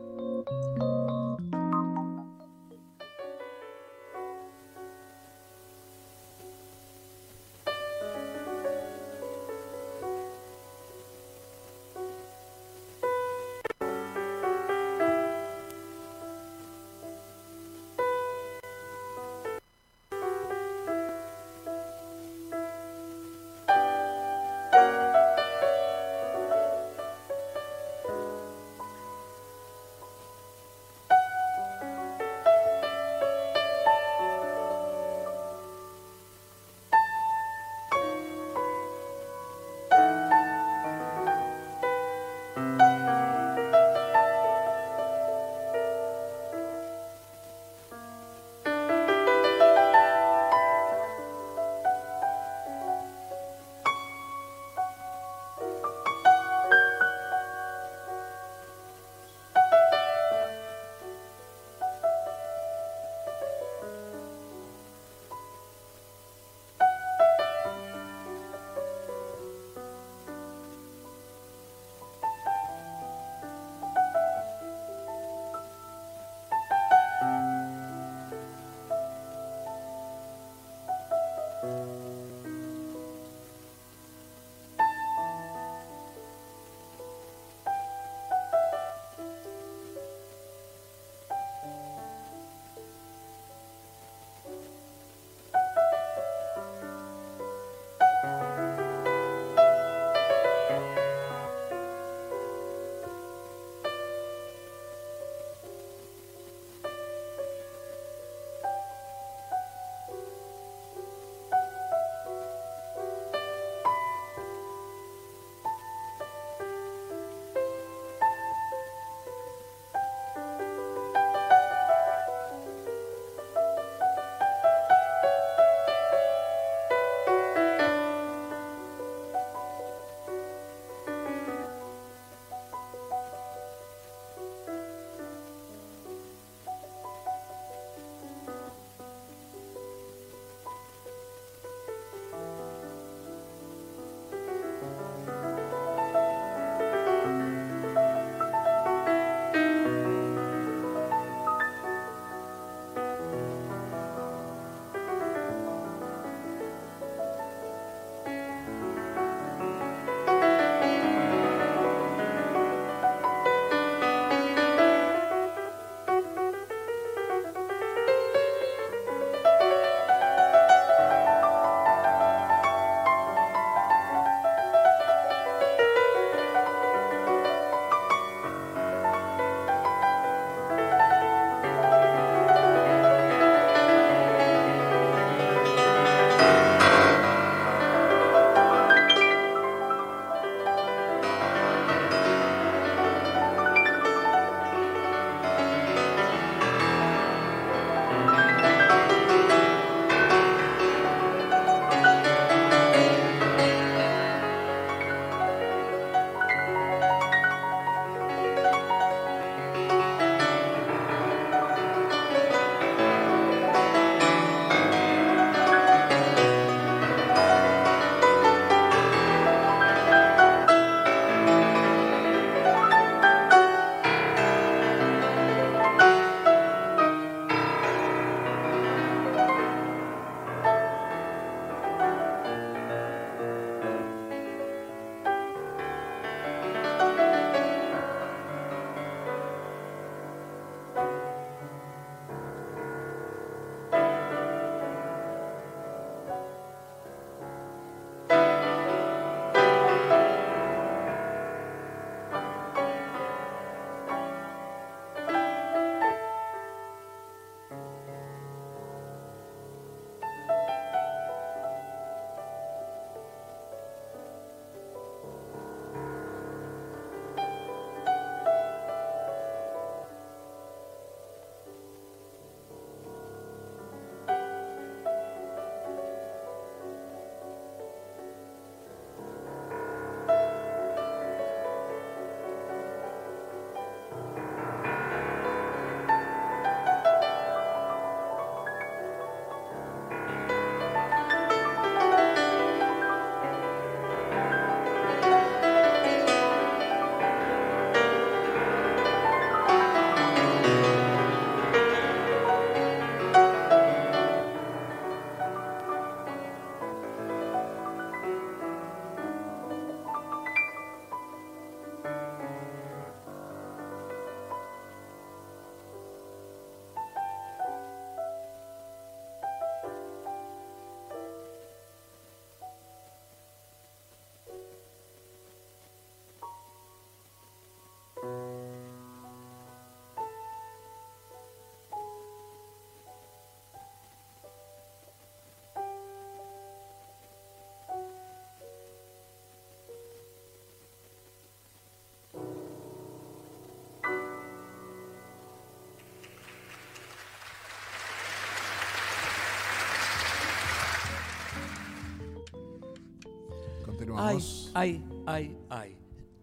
Continuamos. Ay, ay, ay.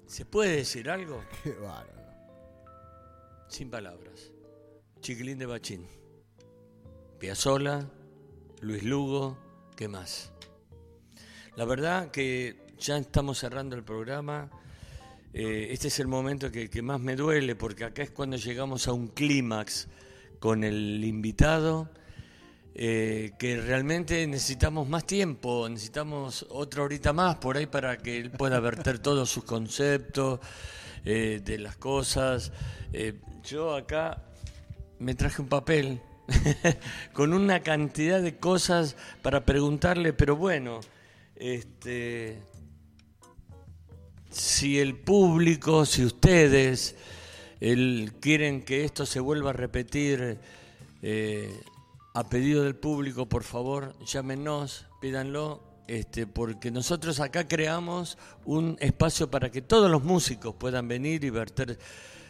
¿Se puede decir algo? Qué bárbaro. Sin palabras. Chiquilín de Bachín. Piazzola, Luis Lugo, ¿qué más? La verdad que ya estamos cerrando el programa. Eh, este es el momento que, que más me duele porque acá es cuando llegamos a un clímax con el invitado. Eh, que realmente necesitamos más tiempo, necesitamos otra horita más por ahí para que él pueda verter todos sus conceptos eh, de las cosas. Eh, yo acá me traje un papel con una cantidad de cosas para preguntarle, pero bueno, este, si el público, si ustedes el- quieren que esto se vuelva a repetir a pedido del público, por favor, llámenos, pídanlo, este, porque nosotros acá creamos un espacio para que todos los músicos puedan venir y verter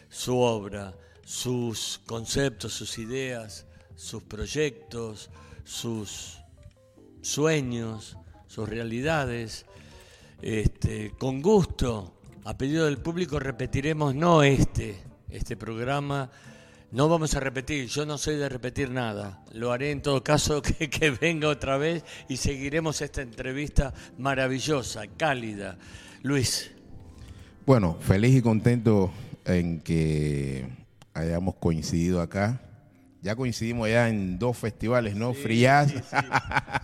su obra, sus conceptos, sus ideas, sus proyectos, sus sueños, sus realidades. Este, con gusto, a pedido del público, repetiremos no este, este programa. No vamos a repetir, yo no soy de repetir nada. Lo haré en todo caso que, venga otra vez y seguiremos esta entrevista maravillosa, cálida. Luis, Bueno, feliz y contento en que hayamos coincidido acá. Ya coincidimos ya en dos festivales, ¿no? Free Jazz.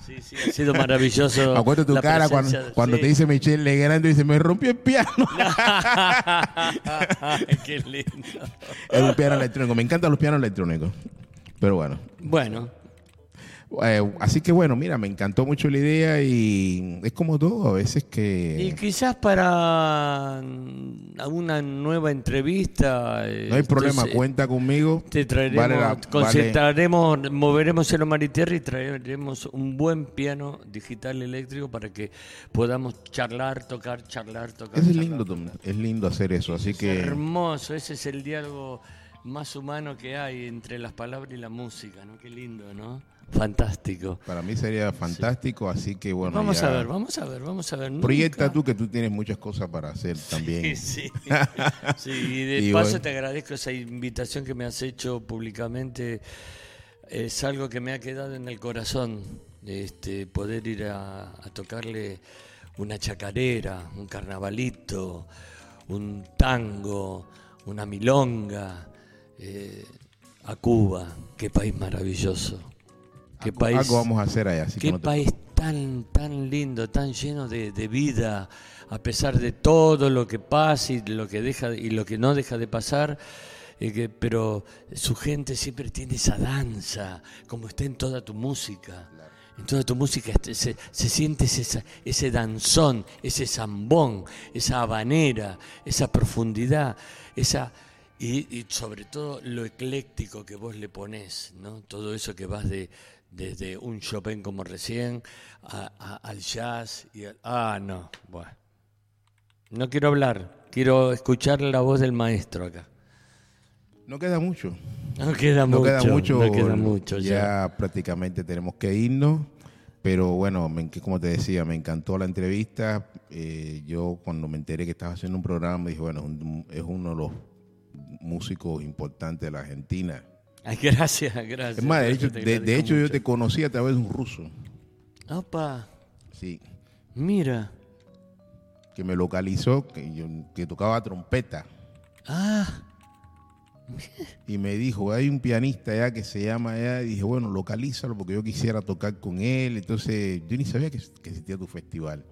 sí, sí, ha sido maravilloso. Acuerdo tu la cara presencia- cuando, cuando sí. te dice Michelle Legrand, dice, me rompió el piano. Qué lindo. es un piano electrónico. Me encantan los pianos electrónicos. Pero bueno. Bueno, Eh, así que bueno, mira, me encantó mucho la idea y es como todo, a veces Y que quizás para una nueva entrevista. eh, no hay problema, entonces, cuenta conmigo. Te traeremos, Vale la- concentraremos, moveremos el mar y tierra y traeremos un buen piano digital eléctrico para que podamos charlar, tocar, charlar, tocar. Es charlar. lindo, Tom, es lindo hacer eso, así Es que hermoso, ese es el diálogo más humano que hay entre las palabras y la música, ¿no? Qué lindo, ¿no? Fantástico. para mí sería fantástico, así que bueno. vamos ya a ver, vamos a ver, vamos a ver. Proyecta Nunca- tú que tú tienes muchas cosas para hacer también. Sí, sí. Sí, y de Y paso bueno. te agradezco esa invitación que me has hecho públicamente. Es algo que me ha quedado en el corazón, este, poder ir a, a tocarle una chacarera, un carnavalito, un tango, una milonga eh, a Cuba. Qué país maravilloso. Qué Algo- país. Algo vamos a hacer allá. Así que Qué no te- país tan, tan lindo, tan lleno de, de vida, a pesar de todo lo que pasa y lo que deja y lo que no deja de pasar. eh, que- pero su gente siempre tiene esa danza, como está en toda tu música. En toda tu música este, se, se siente ese, ese danzón, ese zambón, esa habanera, esa profundidad, esa y, y sobre todo lo ecléctico que vos le ponés, ¿no? Todo eso que vas de desde un Chopin como recién a- a- al jazz y al- ah no, bueno. No quiero hablar, quiero escuchar la voz del maestro acá. No queda mucho. No queda No mucho, queda mucho. no queda mucho ya. ya prácticamente tenemos que irnos. Pero bueno, me- como te decía, me encantó la entrevista. Eh, yo cuando me enteré que estabas haciendo un programa, dije, bueno, es uno de los músicos importantes de la Argentina. Ay, gracias, gracias. Es más, de hecho, Te de, de agradezco hecho yo te conocí a través de un ruso. Opa, Sí. mira. que me localizó, que, yo, que tocaba trompeta. Ah, Y me dijo, hay un pianista allá que se llama allá. Y dije, bueno, localízalo porque yo quisiera tocar con él. Entonces, yo ni sabía que, que existía tu festival.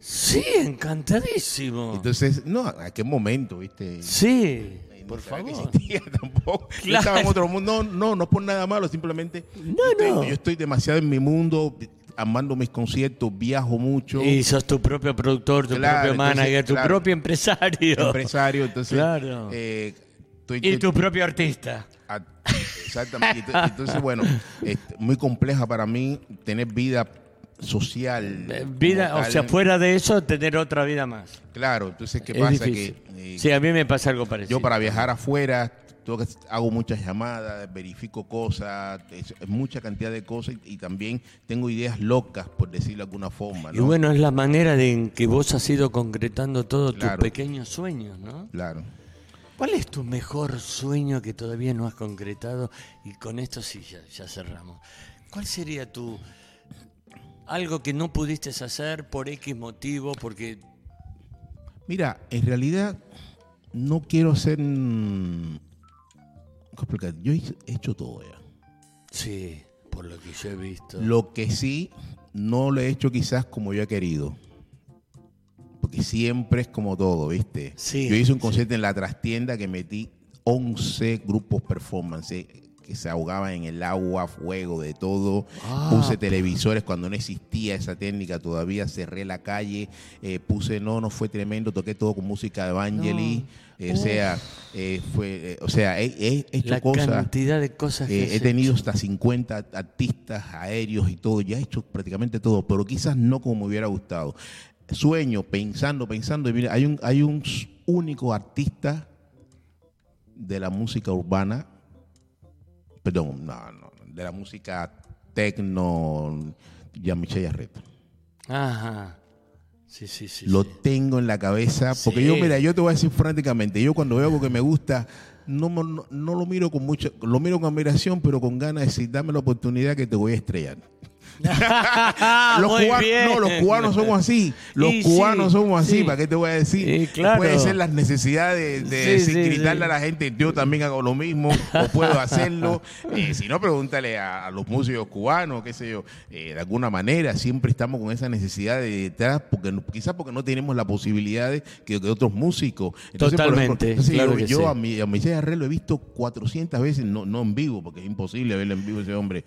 sí, encantadísimo. Entonces, no, ¿a qué momento, viste? sí, Por sabía que favor. existía tampoco. Yo estaba en otro mundo. No, no, no por nada malo, simplemente. No, estoy, no. yo estoy demasiado en mi mundo, amando mis conciertos, viajo mucho. Y sos tu propio productor, tu Claro, propio entonces, manager, tu claro. propio empresario. empresario, entonces. Claro. eh, estoy- Y tu propio artista. Ah, Exactamente. Ento- Entonces, bueno, este, muy compleja para mí tener vida social. Eh, Vida, o sea, fuera de eso, tener otra vida más. Claro, entonces, ¿qué Es pasa? difícil. Que eh, sí, a mí me pasa algo parecido. yo para viajar afuera tengo que- hago muchas llamadas, verifico cosas, es, es mucha cantidad de cosas y, y también tengo ideas locas, por decirlo de alguna forma. Y ¿no? bueno, es la manera de en que vos has ido concretando todos tus pequeños sueños, ¿no? Claro. ¿Cuál es tu mejor sueño que todavía no has concretado? Y con esto sí, ya, ya cerramos. ¿Cuál sería tu... algo que no pudiste hacer por X motivo? Porque... Mira, en realidad no quiero hacer... mm. Yo he he hecho todo ya. Sí, por lo que yo he visto. Lo que sí, no lo he hecho quizás como yo he querido. Porque siempre es como todo, ¿viste? Sí, yo hice un sí. concierto en la trastienda que metí 11 grupos performance que se ahogaban en el agua, fuego, de todo. Ah, puse televisores cuando no existía esa técnica todavía, cerré la calle, eh, puse, no, no fue tremendo, toqué todo con música de Evangeli. eh, o sea, eh, fue, eh, o sea, he, he hecho la cosas. cantidad de cosas que has he tenido hecho. hasta 50 artistas aéreos y todo, ya he hecho prácticamente todo, pero quizás no como me hubiera gustado. Sueño, pensando, pensando, y mira, hay un, hay un único artista de la música urbana, perdón, no, no, de la música tecno, Jean-Michel Jarret. Ajá. Sí, sí, sí. Lo sí. tengo en la cabeza, porque Sí. yo, mira, yo te voy a decir francamente, yo cuando veo algo que me gusta, no, no, no lo miro con mucho, lo miro con admiración, pero con ganas de decir, dame la oportunidad que te voy a estrellar. los, cubanos, no, los cubanos somos así. Los Y cubanos sí, somos así. sí. ¿Para qué te voy a decir? Claro. Puede ser las necesidades de Sí, gritarle a la gente, yo también hago lo mismo, o puedo hacerlo. Eh, si no, pregúntale a, a los músicos cubanos, qué sé yo. Eh, de alguna manera, siempre estamos con esa necesidad de detrás, porque quizás porque no tenemos la posibilidad de que, que otros músicos. por Totalmente, entonces claro yo, que yo a mi a Michelle Arrel lo he visto 400 veces, no, no en vivo, porque es imposible verlo en vivo ese hombre.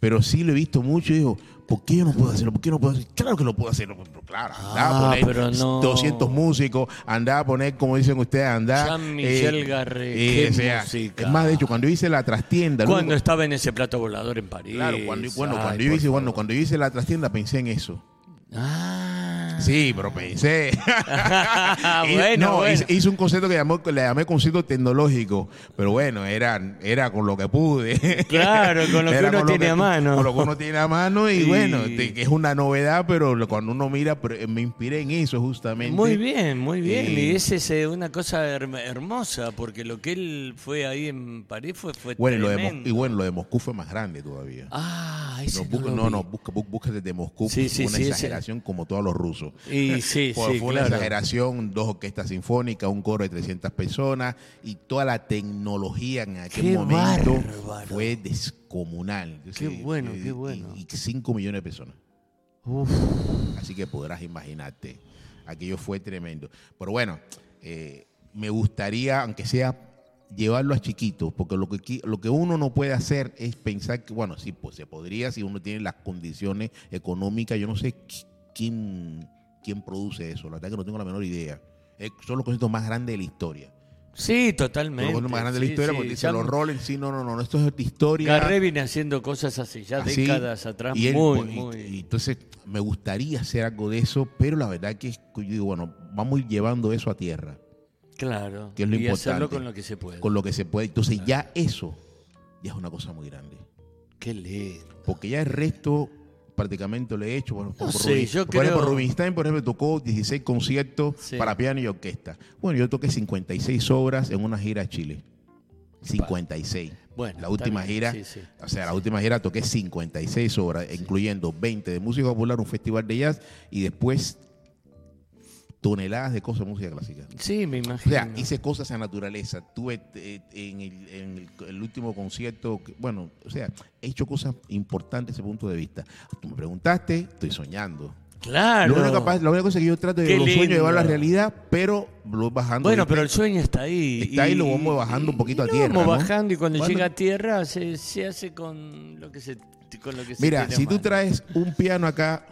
Pero sí lo he visto mucho y digo, ¿por qué yo no puedo hacerlo? ¿Por qué no puedo hacerlo? Claro que lo puedo hacer. pero Claro, andá Ah, a poner no. 200 músicos, andá a poner, como dicen ustedes, andá. Jean-Michel Garret, qué o sea. Es más, de hecho, cuando yo hice la trastienda. Cuando estaba en ese plato volador en París. Claro, cuando, bueno, Ay, cuando, yo hice, bueno, cuando yo hice la trastienda pensé en eso. Ah. Sí, pero pensé. Bueno, no, bueno. Hice, hice un concepto que llamó, le llamé concepto tecnológico, pero bueno, era, era con lo que pude. Claro, con lo que uno tiene a mano. Con lo que uno tiene a mano y, Y- bueno, te- que es una novedad, pero lo- cuando uno mira, eh, me inspiré en eso justamente. Muy bien, muy bien. Eh, y es ese, una cosa her- hermosa, porque lo que él fue ahí en París fue, fue Bueno, y, lo de, tremendo. y bueno, lo de Moscú fue más grande todavía. Ah, ese No, no, no, no, busca, bu- busca desde Moscú, Sí, sí, una sí, exageración como todos los rusos. Y sí, Fue, sí, fue una claro. exageración, dos orquestas sinfónicas, un coro de 300 personas y toda la tecnología en aquel Qué momento bárbaro. fue descomunal. Qué bueno, qué bueno. Y 5 millones de personas. Uf. Así que podrás imaginarte. Aquello fue tremendo. Pero bueno, eh, me gustaría, aunque sea, llevarlo a chiquitos, porque lo que, lo que uno no puede hacer es pensar que, bueno, sí, pues se podría si uno tiene las condiciones económicas. Yo no sé qui- quién, quién produce eso, la verdad que no tengo la menor idea. Son los conciertos más grandes de la historia. Sí, totalmente. los más grandes de la historia, sí. porque dice Ya los Rolling, sí, no, no, no, esto es de historia. Garré viene haciendo cosas así, ya Así, décadas atrás, y él, muy, pues, y- muy. y entonces me gustaría hacer algo de eso, pero la verdad que es que yo digo, bueno, vamos a ir llevando eso a tierra, claro. que es lo y hacerlo importante. con lo que se puede. con lo que se puede. Entonces ya eso ya es una cosa muy grande. Qué lindo. Porque ya el resto prácticamente lo he hecho. Bueno, por, No por sé, Rubin- yo por ejemplo, Rubinstein, por ejemplo, tocó 16 conciertos Sí. para piano y orquesta. Bueno, yo toqué 56 obras en una gira a Chile. 56. Bueno, la última gira, sí, sí. o sea, la última gira toqué 56 obras, incluyendo 20 de música popular, un festival de jazz y después toneladas de cosas de música clásica. Sí, me O imagino. sea, hice cosas a naturaleza. Tuve eh, en, el, en el- el último concierto, bueno, o sea, he hecho cosas importantes desde ese punto de vista. Tú me preguntaste, estoy soñando. claro. Lo único capaz- la única cosa que yo trato de los sueños llevar a la realidad, pero lo bajando. Bueno, pero el sueño está ahí. Está ahí, lo vamos bajando un poquito a lo tierra, Vamos ¿no? bajando y cuando llega a tierra se, se hace con lo que se, con lo que se Mira, si tú traes un piano acá,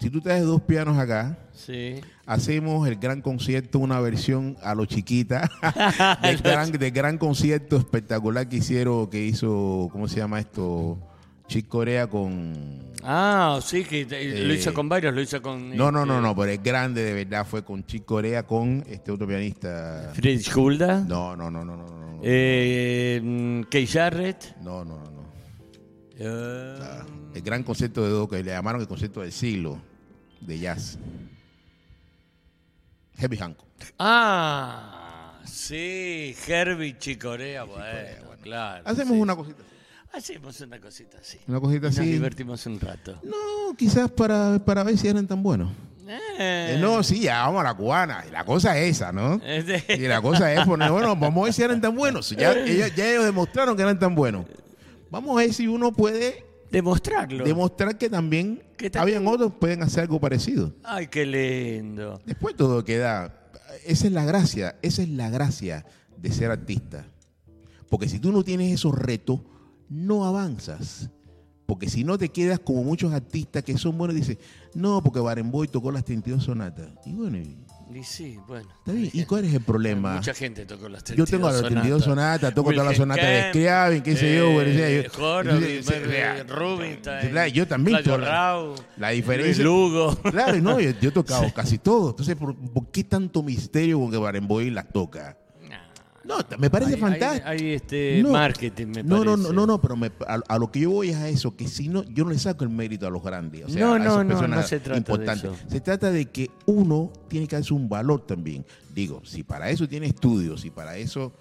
si tú traes dos pianos acá, Sí. Hacemos el gran concierto, una versión a lo chiquita del gran, del gran concierto espectacular que hicieron, que hizo, ¿cómo se llama esto? Chick Corea con... Ah, sí, que eh, lo hizo Eh, con varios, lo hizo con... No, no, no, este, no, pero el grande de verdad fue con Chick Corea con este otro pianista. Friedrich Hulda, No, no, no, no, no, no. eh, mm, Kay Jarrett. No, no, no, no. eh, El gran concepto de do que le llamaron el concepto del siglo de jazz. Heavy Hancock. Ah, sí, Herbie Chicorea, bueno, claro. Hacemos sí. una cosita. Hacemos una cosita así. Una cosita Y Nos así. divertimos un rato. No, quizás para, para ver si eran tan buenos. Eh, Eh, no, sí, ya vamos a la cubana. Y la cosa es esa, ¿no? Este- Y la cosa es poner, bueno, vamos a ver si eran tan buenos. Ya, ellos, ya ellos demostraron que eran tan buenos. Vamos a ver si uno puede Demostrarlo. demostrar que también Que también- habían otros que pueden hacer algo parecido. Ay, qué lindo. Después todo queda. Esa es la gracia, esa es la gracia de ser artista. Porque si tú no tienes esos retos, no avanzas. Porque si no te quedas como muchos artistas que son buenos, dices, no, porque Barenboy tocó las 32 sonatas. Y bueno, y- sí, bueno. está bien. ¿Y cuál es el problema? Mucha gente tocó las 32 Yo tengo las 32 sonatas, toco todas las sonatas de Scriabin, qué sé yo, sea, eh, Rubinstein, claro, yo también toco la- diferencia- Lugo. Claro, no, yo, he tocado casi todo. Entonces, ¿por, por qué tanto misterio con que Barenboy las toca? No, me parece Hay- fantástico. Hay, hay, este No. marketing, me no, no, parece. no, no, no, pero me- a, a lo que yo voy es a eso, que si no, yo no le saco el mérito a los grandes. O sea, No, a no, esas no, no se trata de importantes. eso. Se trata de que uno tiene que darse un valor también. Digo, si para eso tiene estudios, si para eso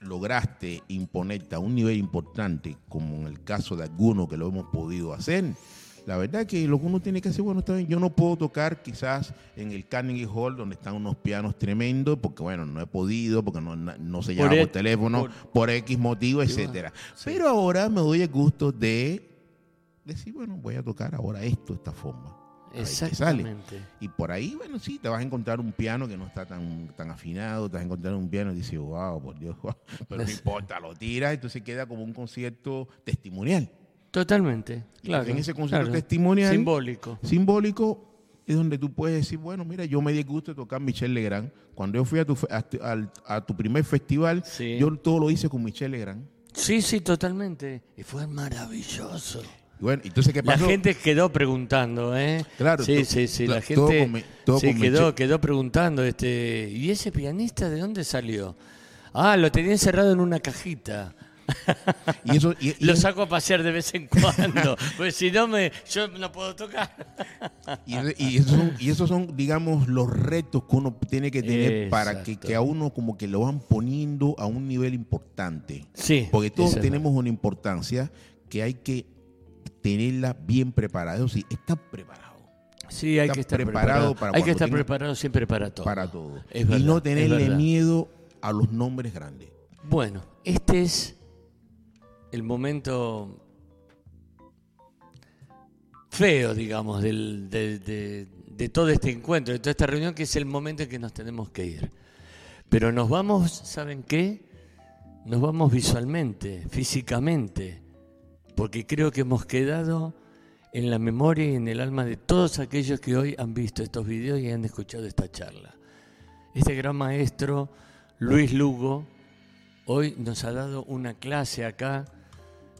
lograste imponerte a un nivel importante, como en el caso de algunos que lo hemos podido hacer, la verdad que lo que uno tiene que hacer, bueno, está bien, yo no puedo tocar quizás en el Carnegie Hall donde están unos pianos tremendos, porque bueno, no he podido, porque no, no se llama Por por, e- teléfono, por- por, X motivo, etcétera. Pero ahora me doy el gusto de decir, bueno, voy a tocar ahora esto esta forma. Exactamente. Y por ahí, bueno, sí, te vas a encontrar un piano que no está tan, tan afinado, te vas a encontrar un piano y dices, wow, por Dios, wow". pero no importa, lo tiras, entonces queda como un concierto testimonial. Totalmente, claro. en ese concierto claro. testimonial- Simbólico. Simbólico es donde tú puedes decir, bueno, mira, yo me di el gusto de tocar Michel Legrand. Cuando yo fui a tu, a, a tu primer festival, Sí. yo todo lo hice con Michel Legrand. Sí, sí, totalmente. Y fue maravilloso. Y bueno, entonces, ¿qué La pasó? gente quedó preguntando, ¿eh? Claro, sí, sí, sí. La todo gente con mi- todo sí, con quedó, quedó preguntando, este, ¿y ese pianista de dónde salió? Ah, lo tenía encerrado en una cajita. Y eso, y- y Lo saco a pasear de vez en cuando, pues si no me, yo no puedo tocar. Y, y esos son, y esos son, digamos, los retos que uno tiene que tener para que, que a uno como que lo van poniendo a un nivel importante. Sí, Porque todos tenemos una importancia que hay que tenerla bien preparada. Eso sí, estar preparado Sí, hay Está que estar preparado preparado. para hay que estar preparado siempre para todo. para todo. Es y verdad, no tenerle miedo a los nombres grandes. Bueno, este es el momento feo, digamos, de todo este encuentro, de toda esta reunión, que es el momento en que nos tenemos que ir. Pero nos vamos, ¿saben qué? Nos vamos visualmente, físicamente, porque creo que hemos quedado en la memoria y en el alma de todos aquellos que hoy han visto estos videos y han escuchado esta charla. Este gran maestro, Luis Lugo, hoy nos ha dado una clase acá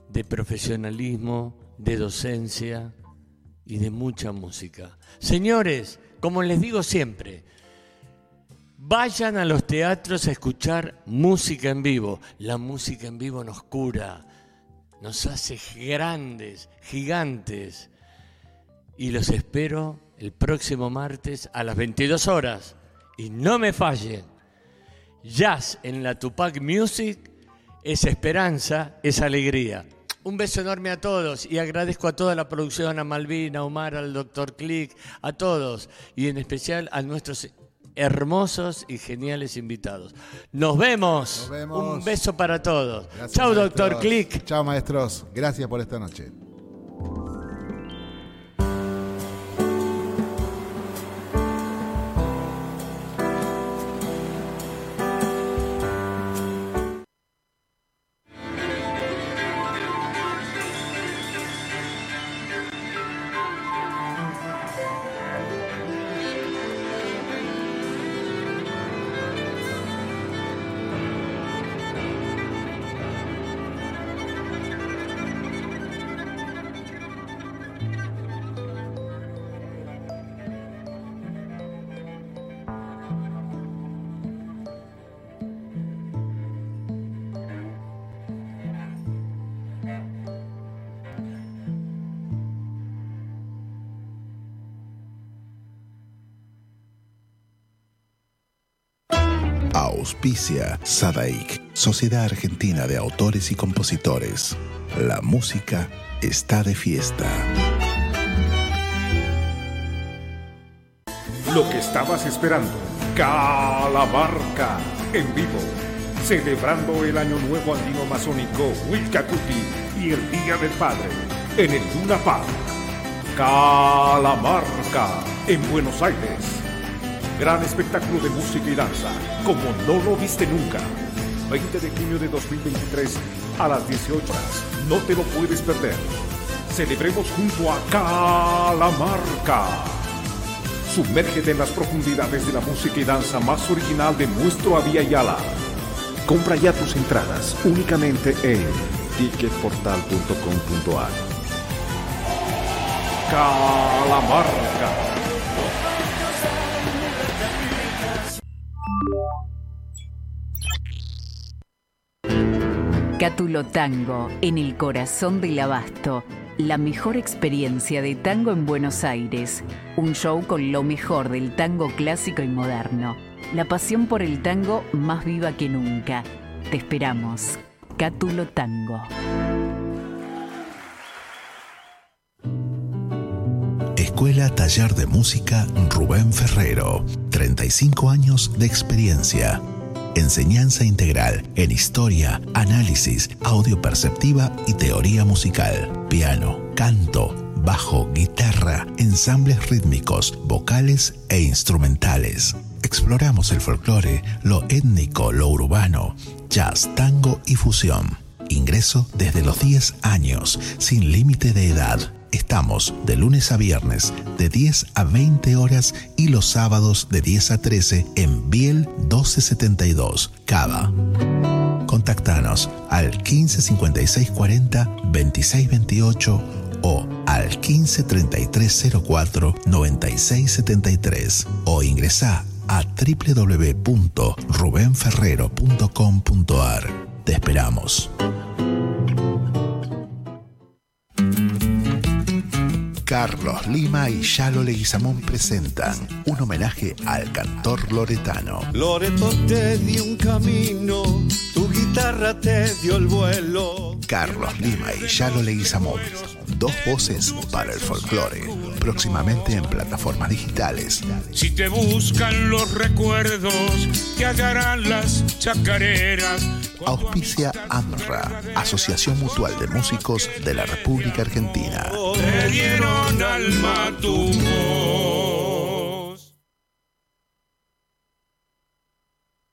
de profesionalismo, de docencia y de mucha música. Señores, como les digo siempre, vayan a los teatros a escuchar música en vivo. La música en vivo nos cura, nos hace grandes, gigantes. Y los espero el próximo martes a las 22 horas. Y no me fallen. Jazz en la Tupac Music es esperanza, es alegría. Un beso enorme a todos y agradezco a toda la producción, a Malvina, a Omar, al doctor Click, a todos y en especial a nuestros hermosos y geniales invitados. Nos vemos. Nos vemos. Un beso para todos. Gracias, Chao, doctor. Click. Chao, maestros. Gracias por esta noche. Auspicia Sadaik, Sociedad Argentina de Autores y Compositores. La música está de fiesta. Lo que estabas esperando. Calamarca en vivo. Celebrando el Año Nuevo Andino Masónico Huitcacuti y el Día del Padre en el Luna Park. Calamarca en Buenos Aires. Gran espectáculo de música y danza, como no lo viste nunca. 20 de junio de 2023 a las 18 horas. No te lo puedes perder. Celebremos junto a Calamarca. Sumérgete en las profundidades de la música y danza más original de nuestro Avia Yala. Compra ya tus entradas únicamente en ticketportal.com.ar. Calamarca. Cátulo Tango, en el corazón del abasto. La mejor experiencia de tango en Buenos Aires. Un show con lo mejor del tango clásico y moderno. La pasión por el tango más viva que nunca. Te esperamos. Cátulo Tango. Escuela Taller de Música Rubén Ferrero. 35 años de experiencia. Enseñanza integral en historia, análisis, audio perceptiva y teoría musical. Piano, canto, bajo, guitarra, ensambles rítmicos, vocales e instrumentales. Exploramos el folclore, lo étnico, lo urbano, jazz, tango y fusión. Ingreso desde los 10 años, sin límite de edad. Estamos de lunes a viernes de 10 a 20 horas y los sábados de 10 a 13 en Biel 1272, Cava. Contactanos al 15 56 40 26 28 o al 15 33 04 96 73 o ingresa a www.rubenferrero.com.ar. Te esperamos. Carlos Lima y Yalo Leguizamón presentan un homenaje al cantor loretano. Loreto te dio un camino, tu guitarra te dio el vuelo. Carlos Lima y Yalo Leguizamón, dos voces para el folclore, próximamente en plataformas digitales. Si te buscan los recuerdos, te hallarán las chacareras. Auspicia AMRA, Asociación Mutual de Músicos de la República Argentina. Te dieron alma tu voz.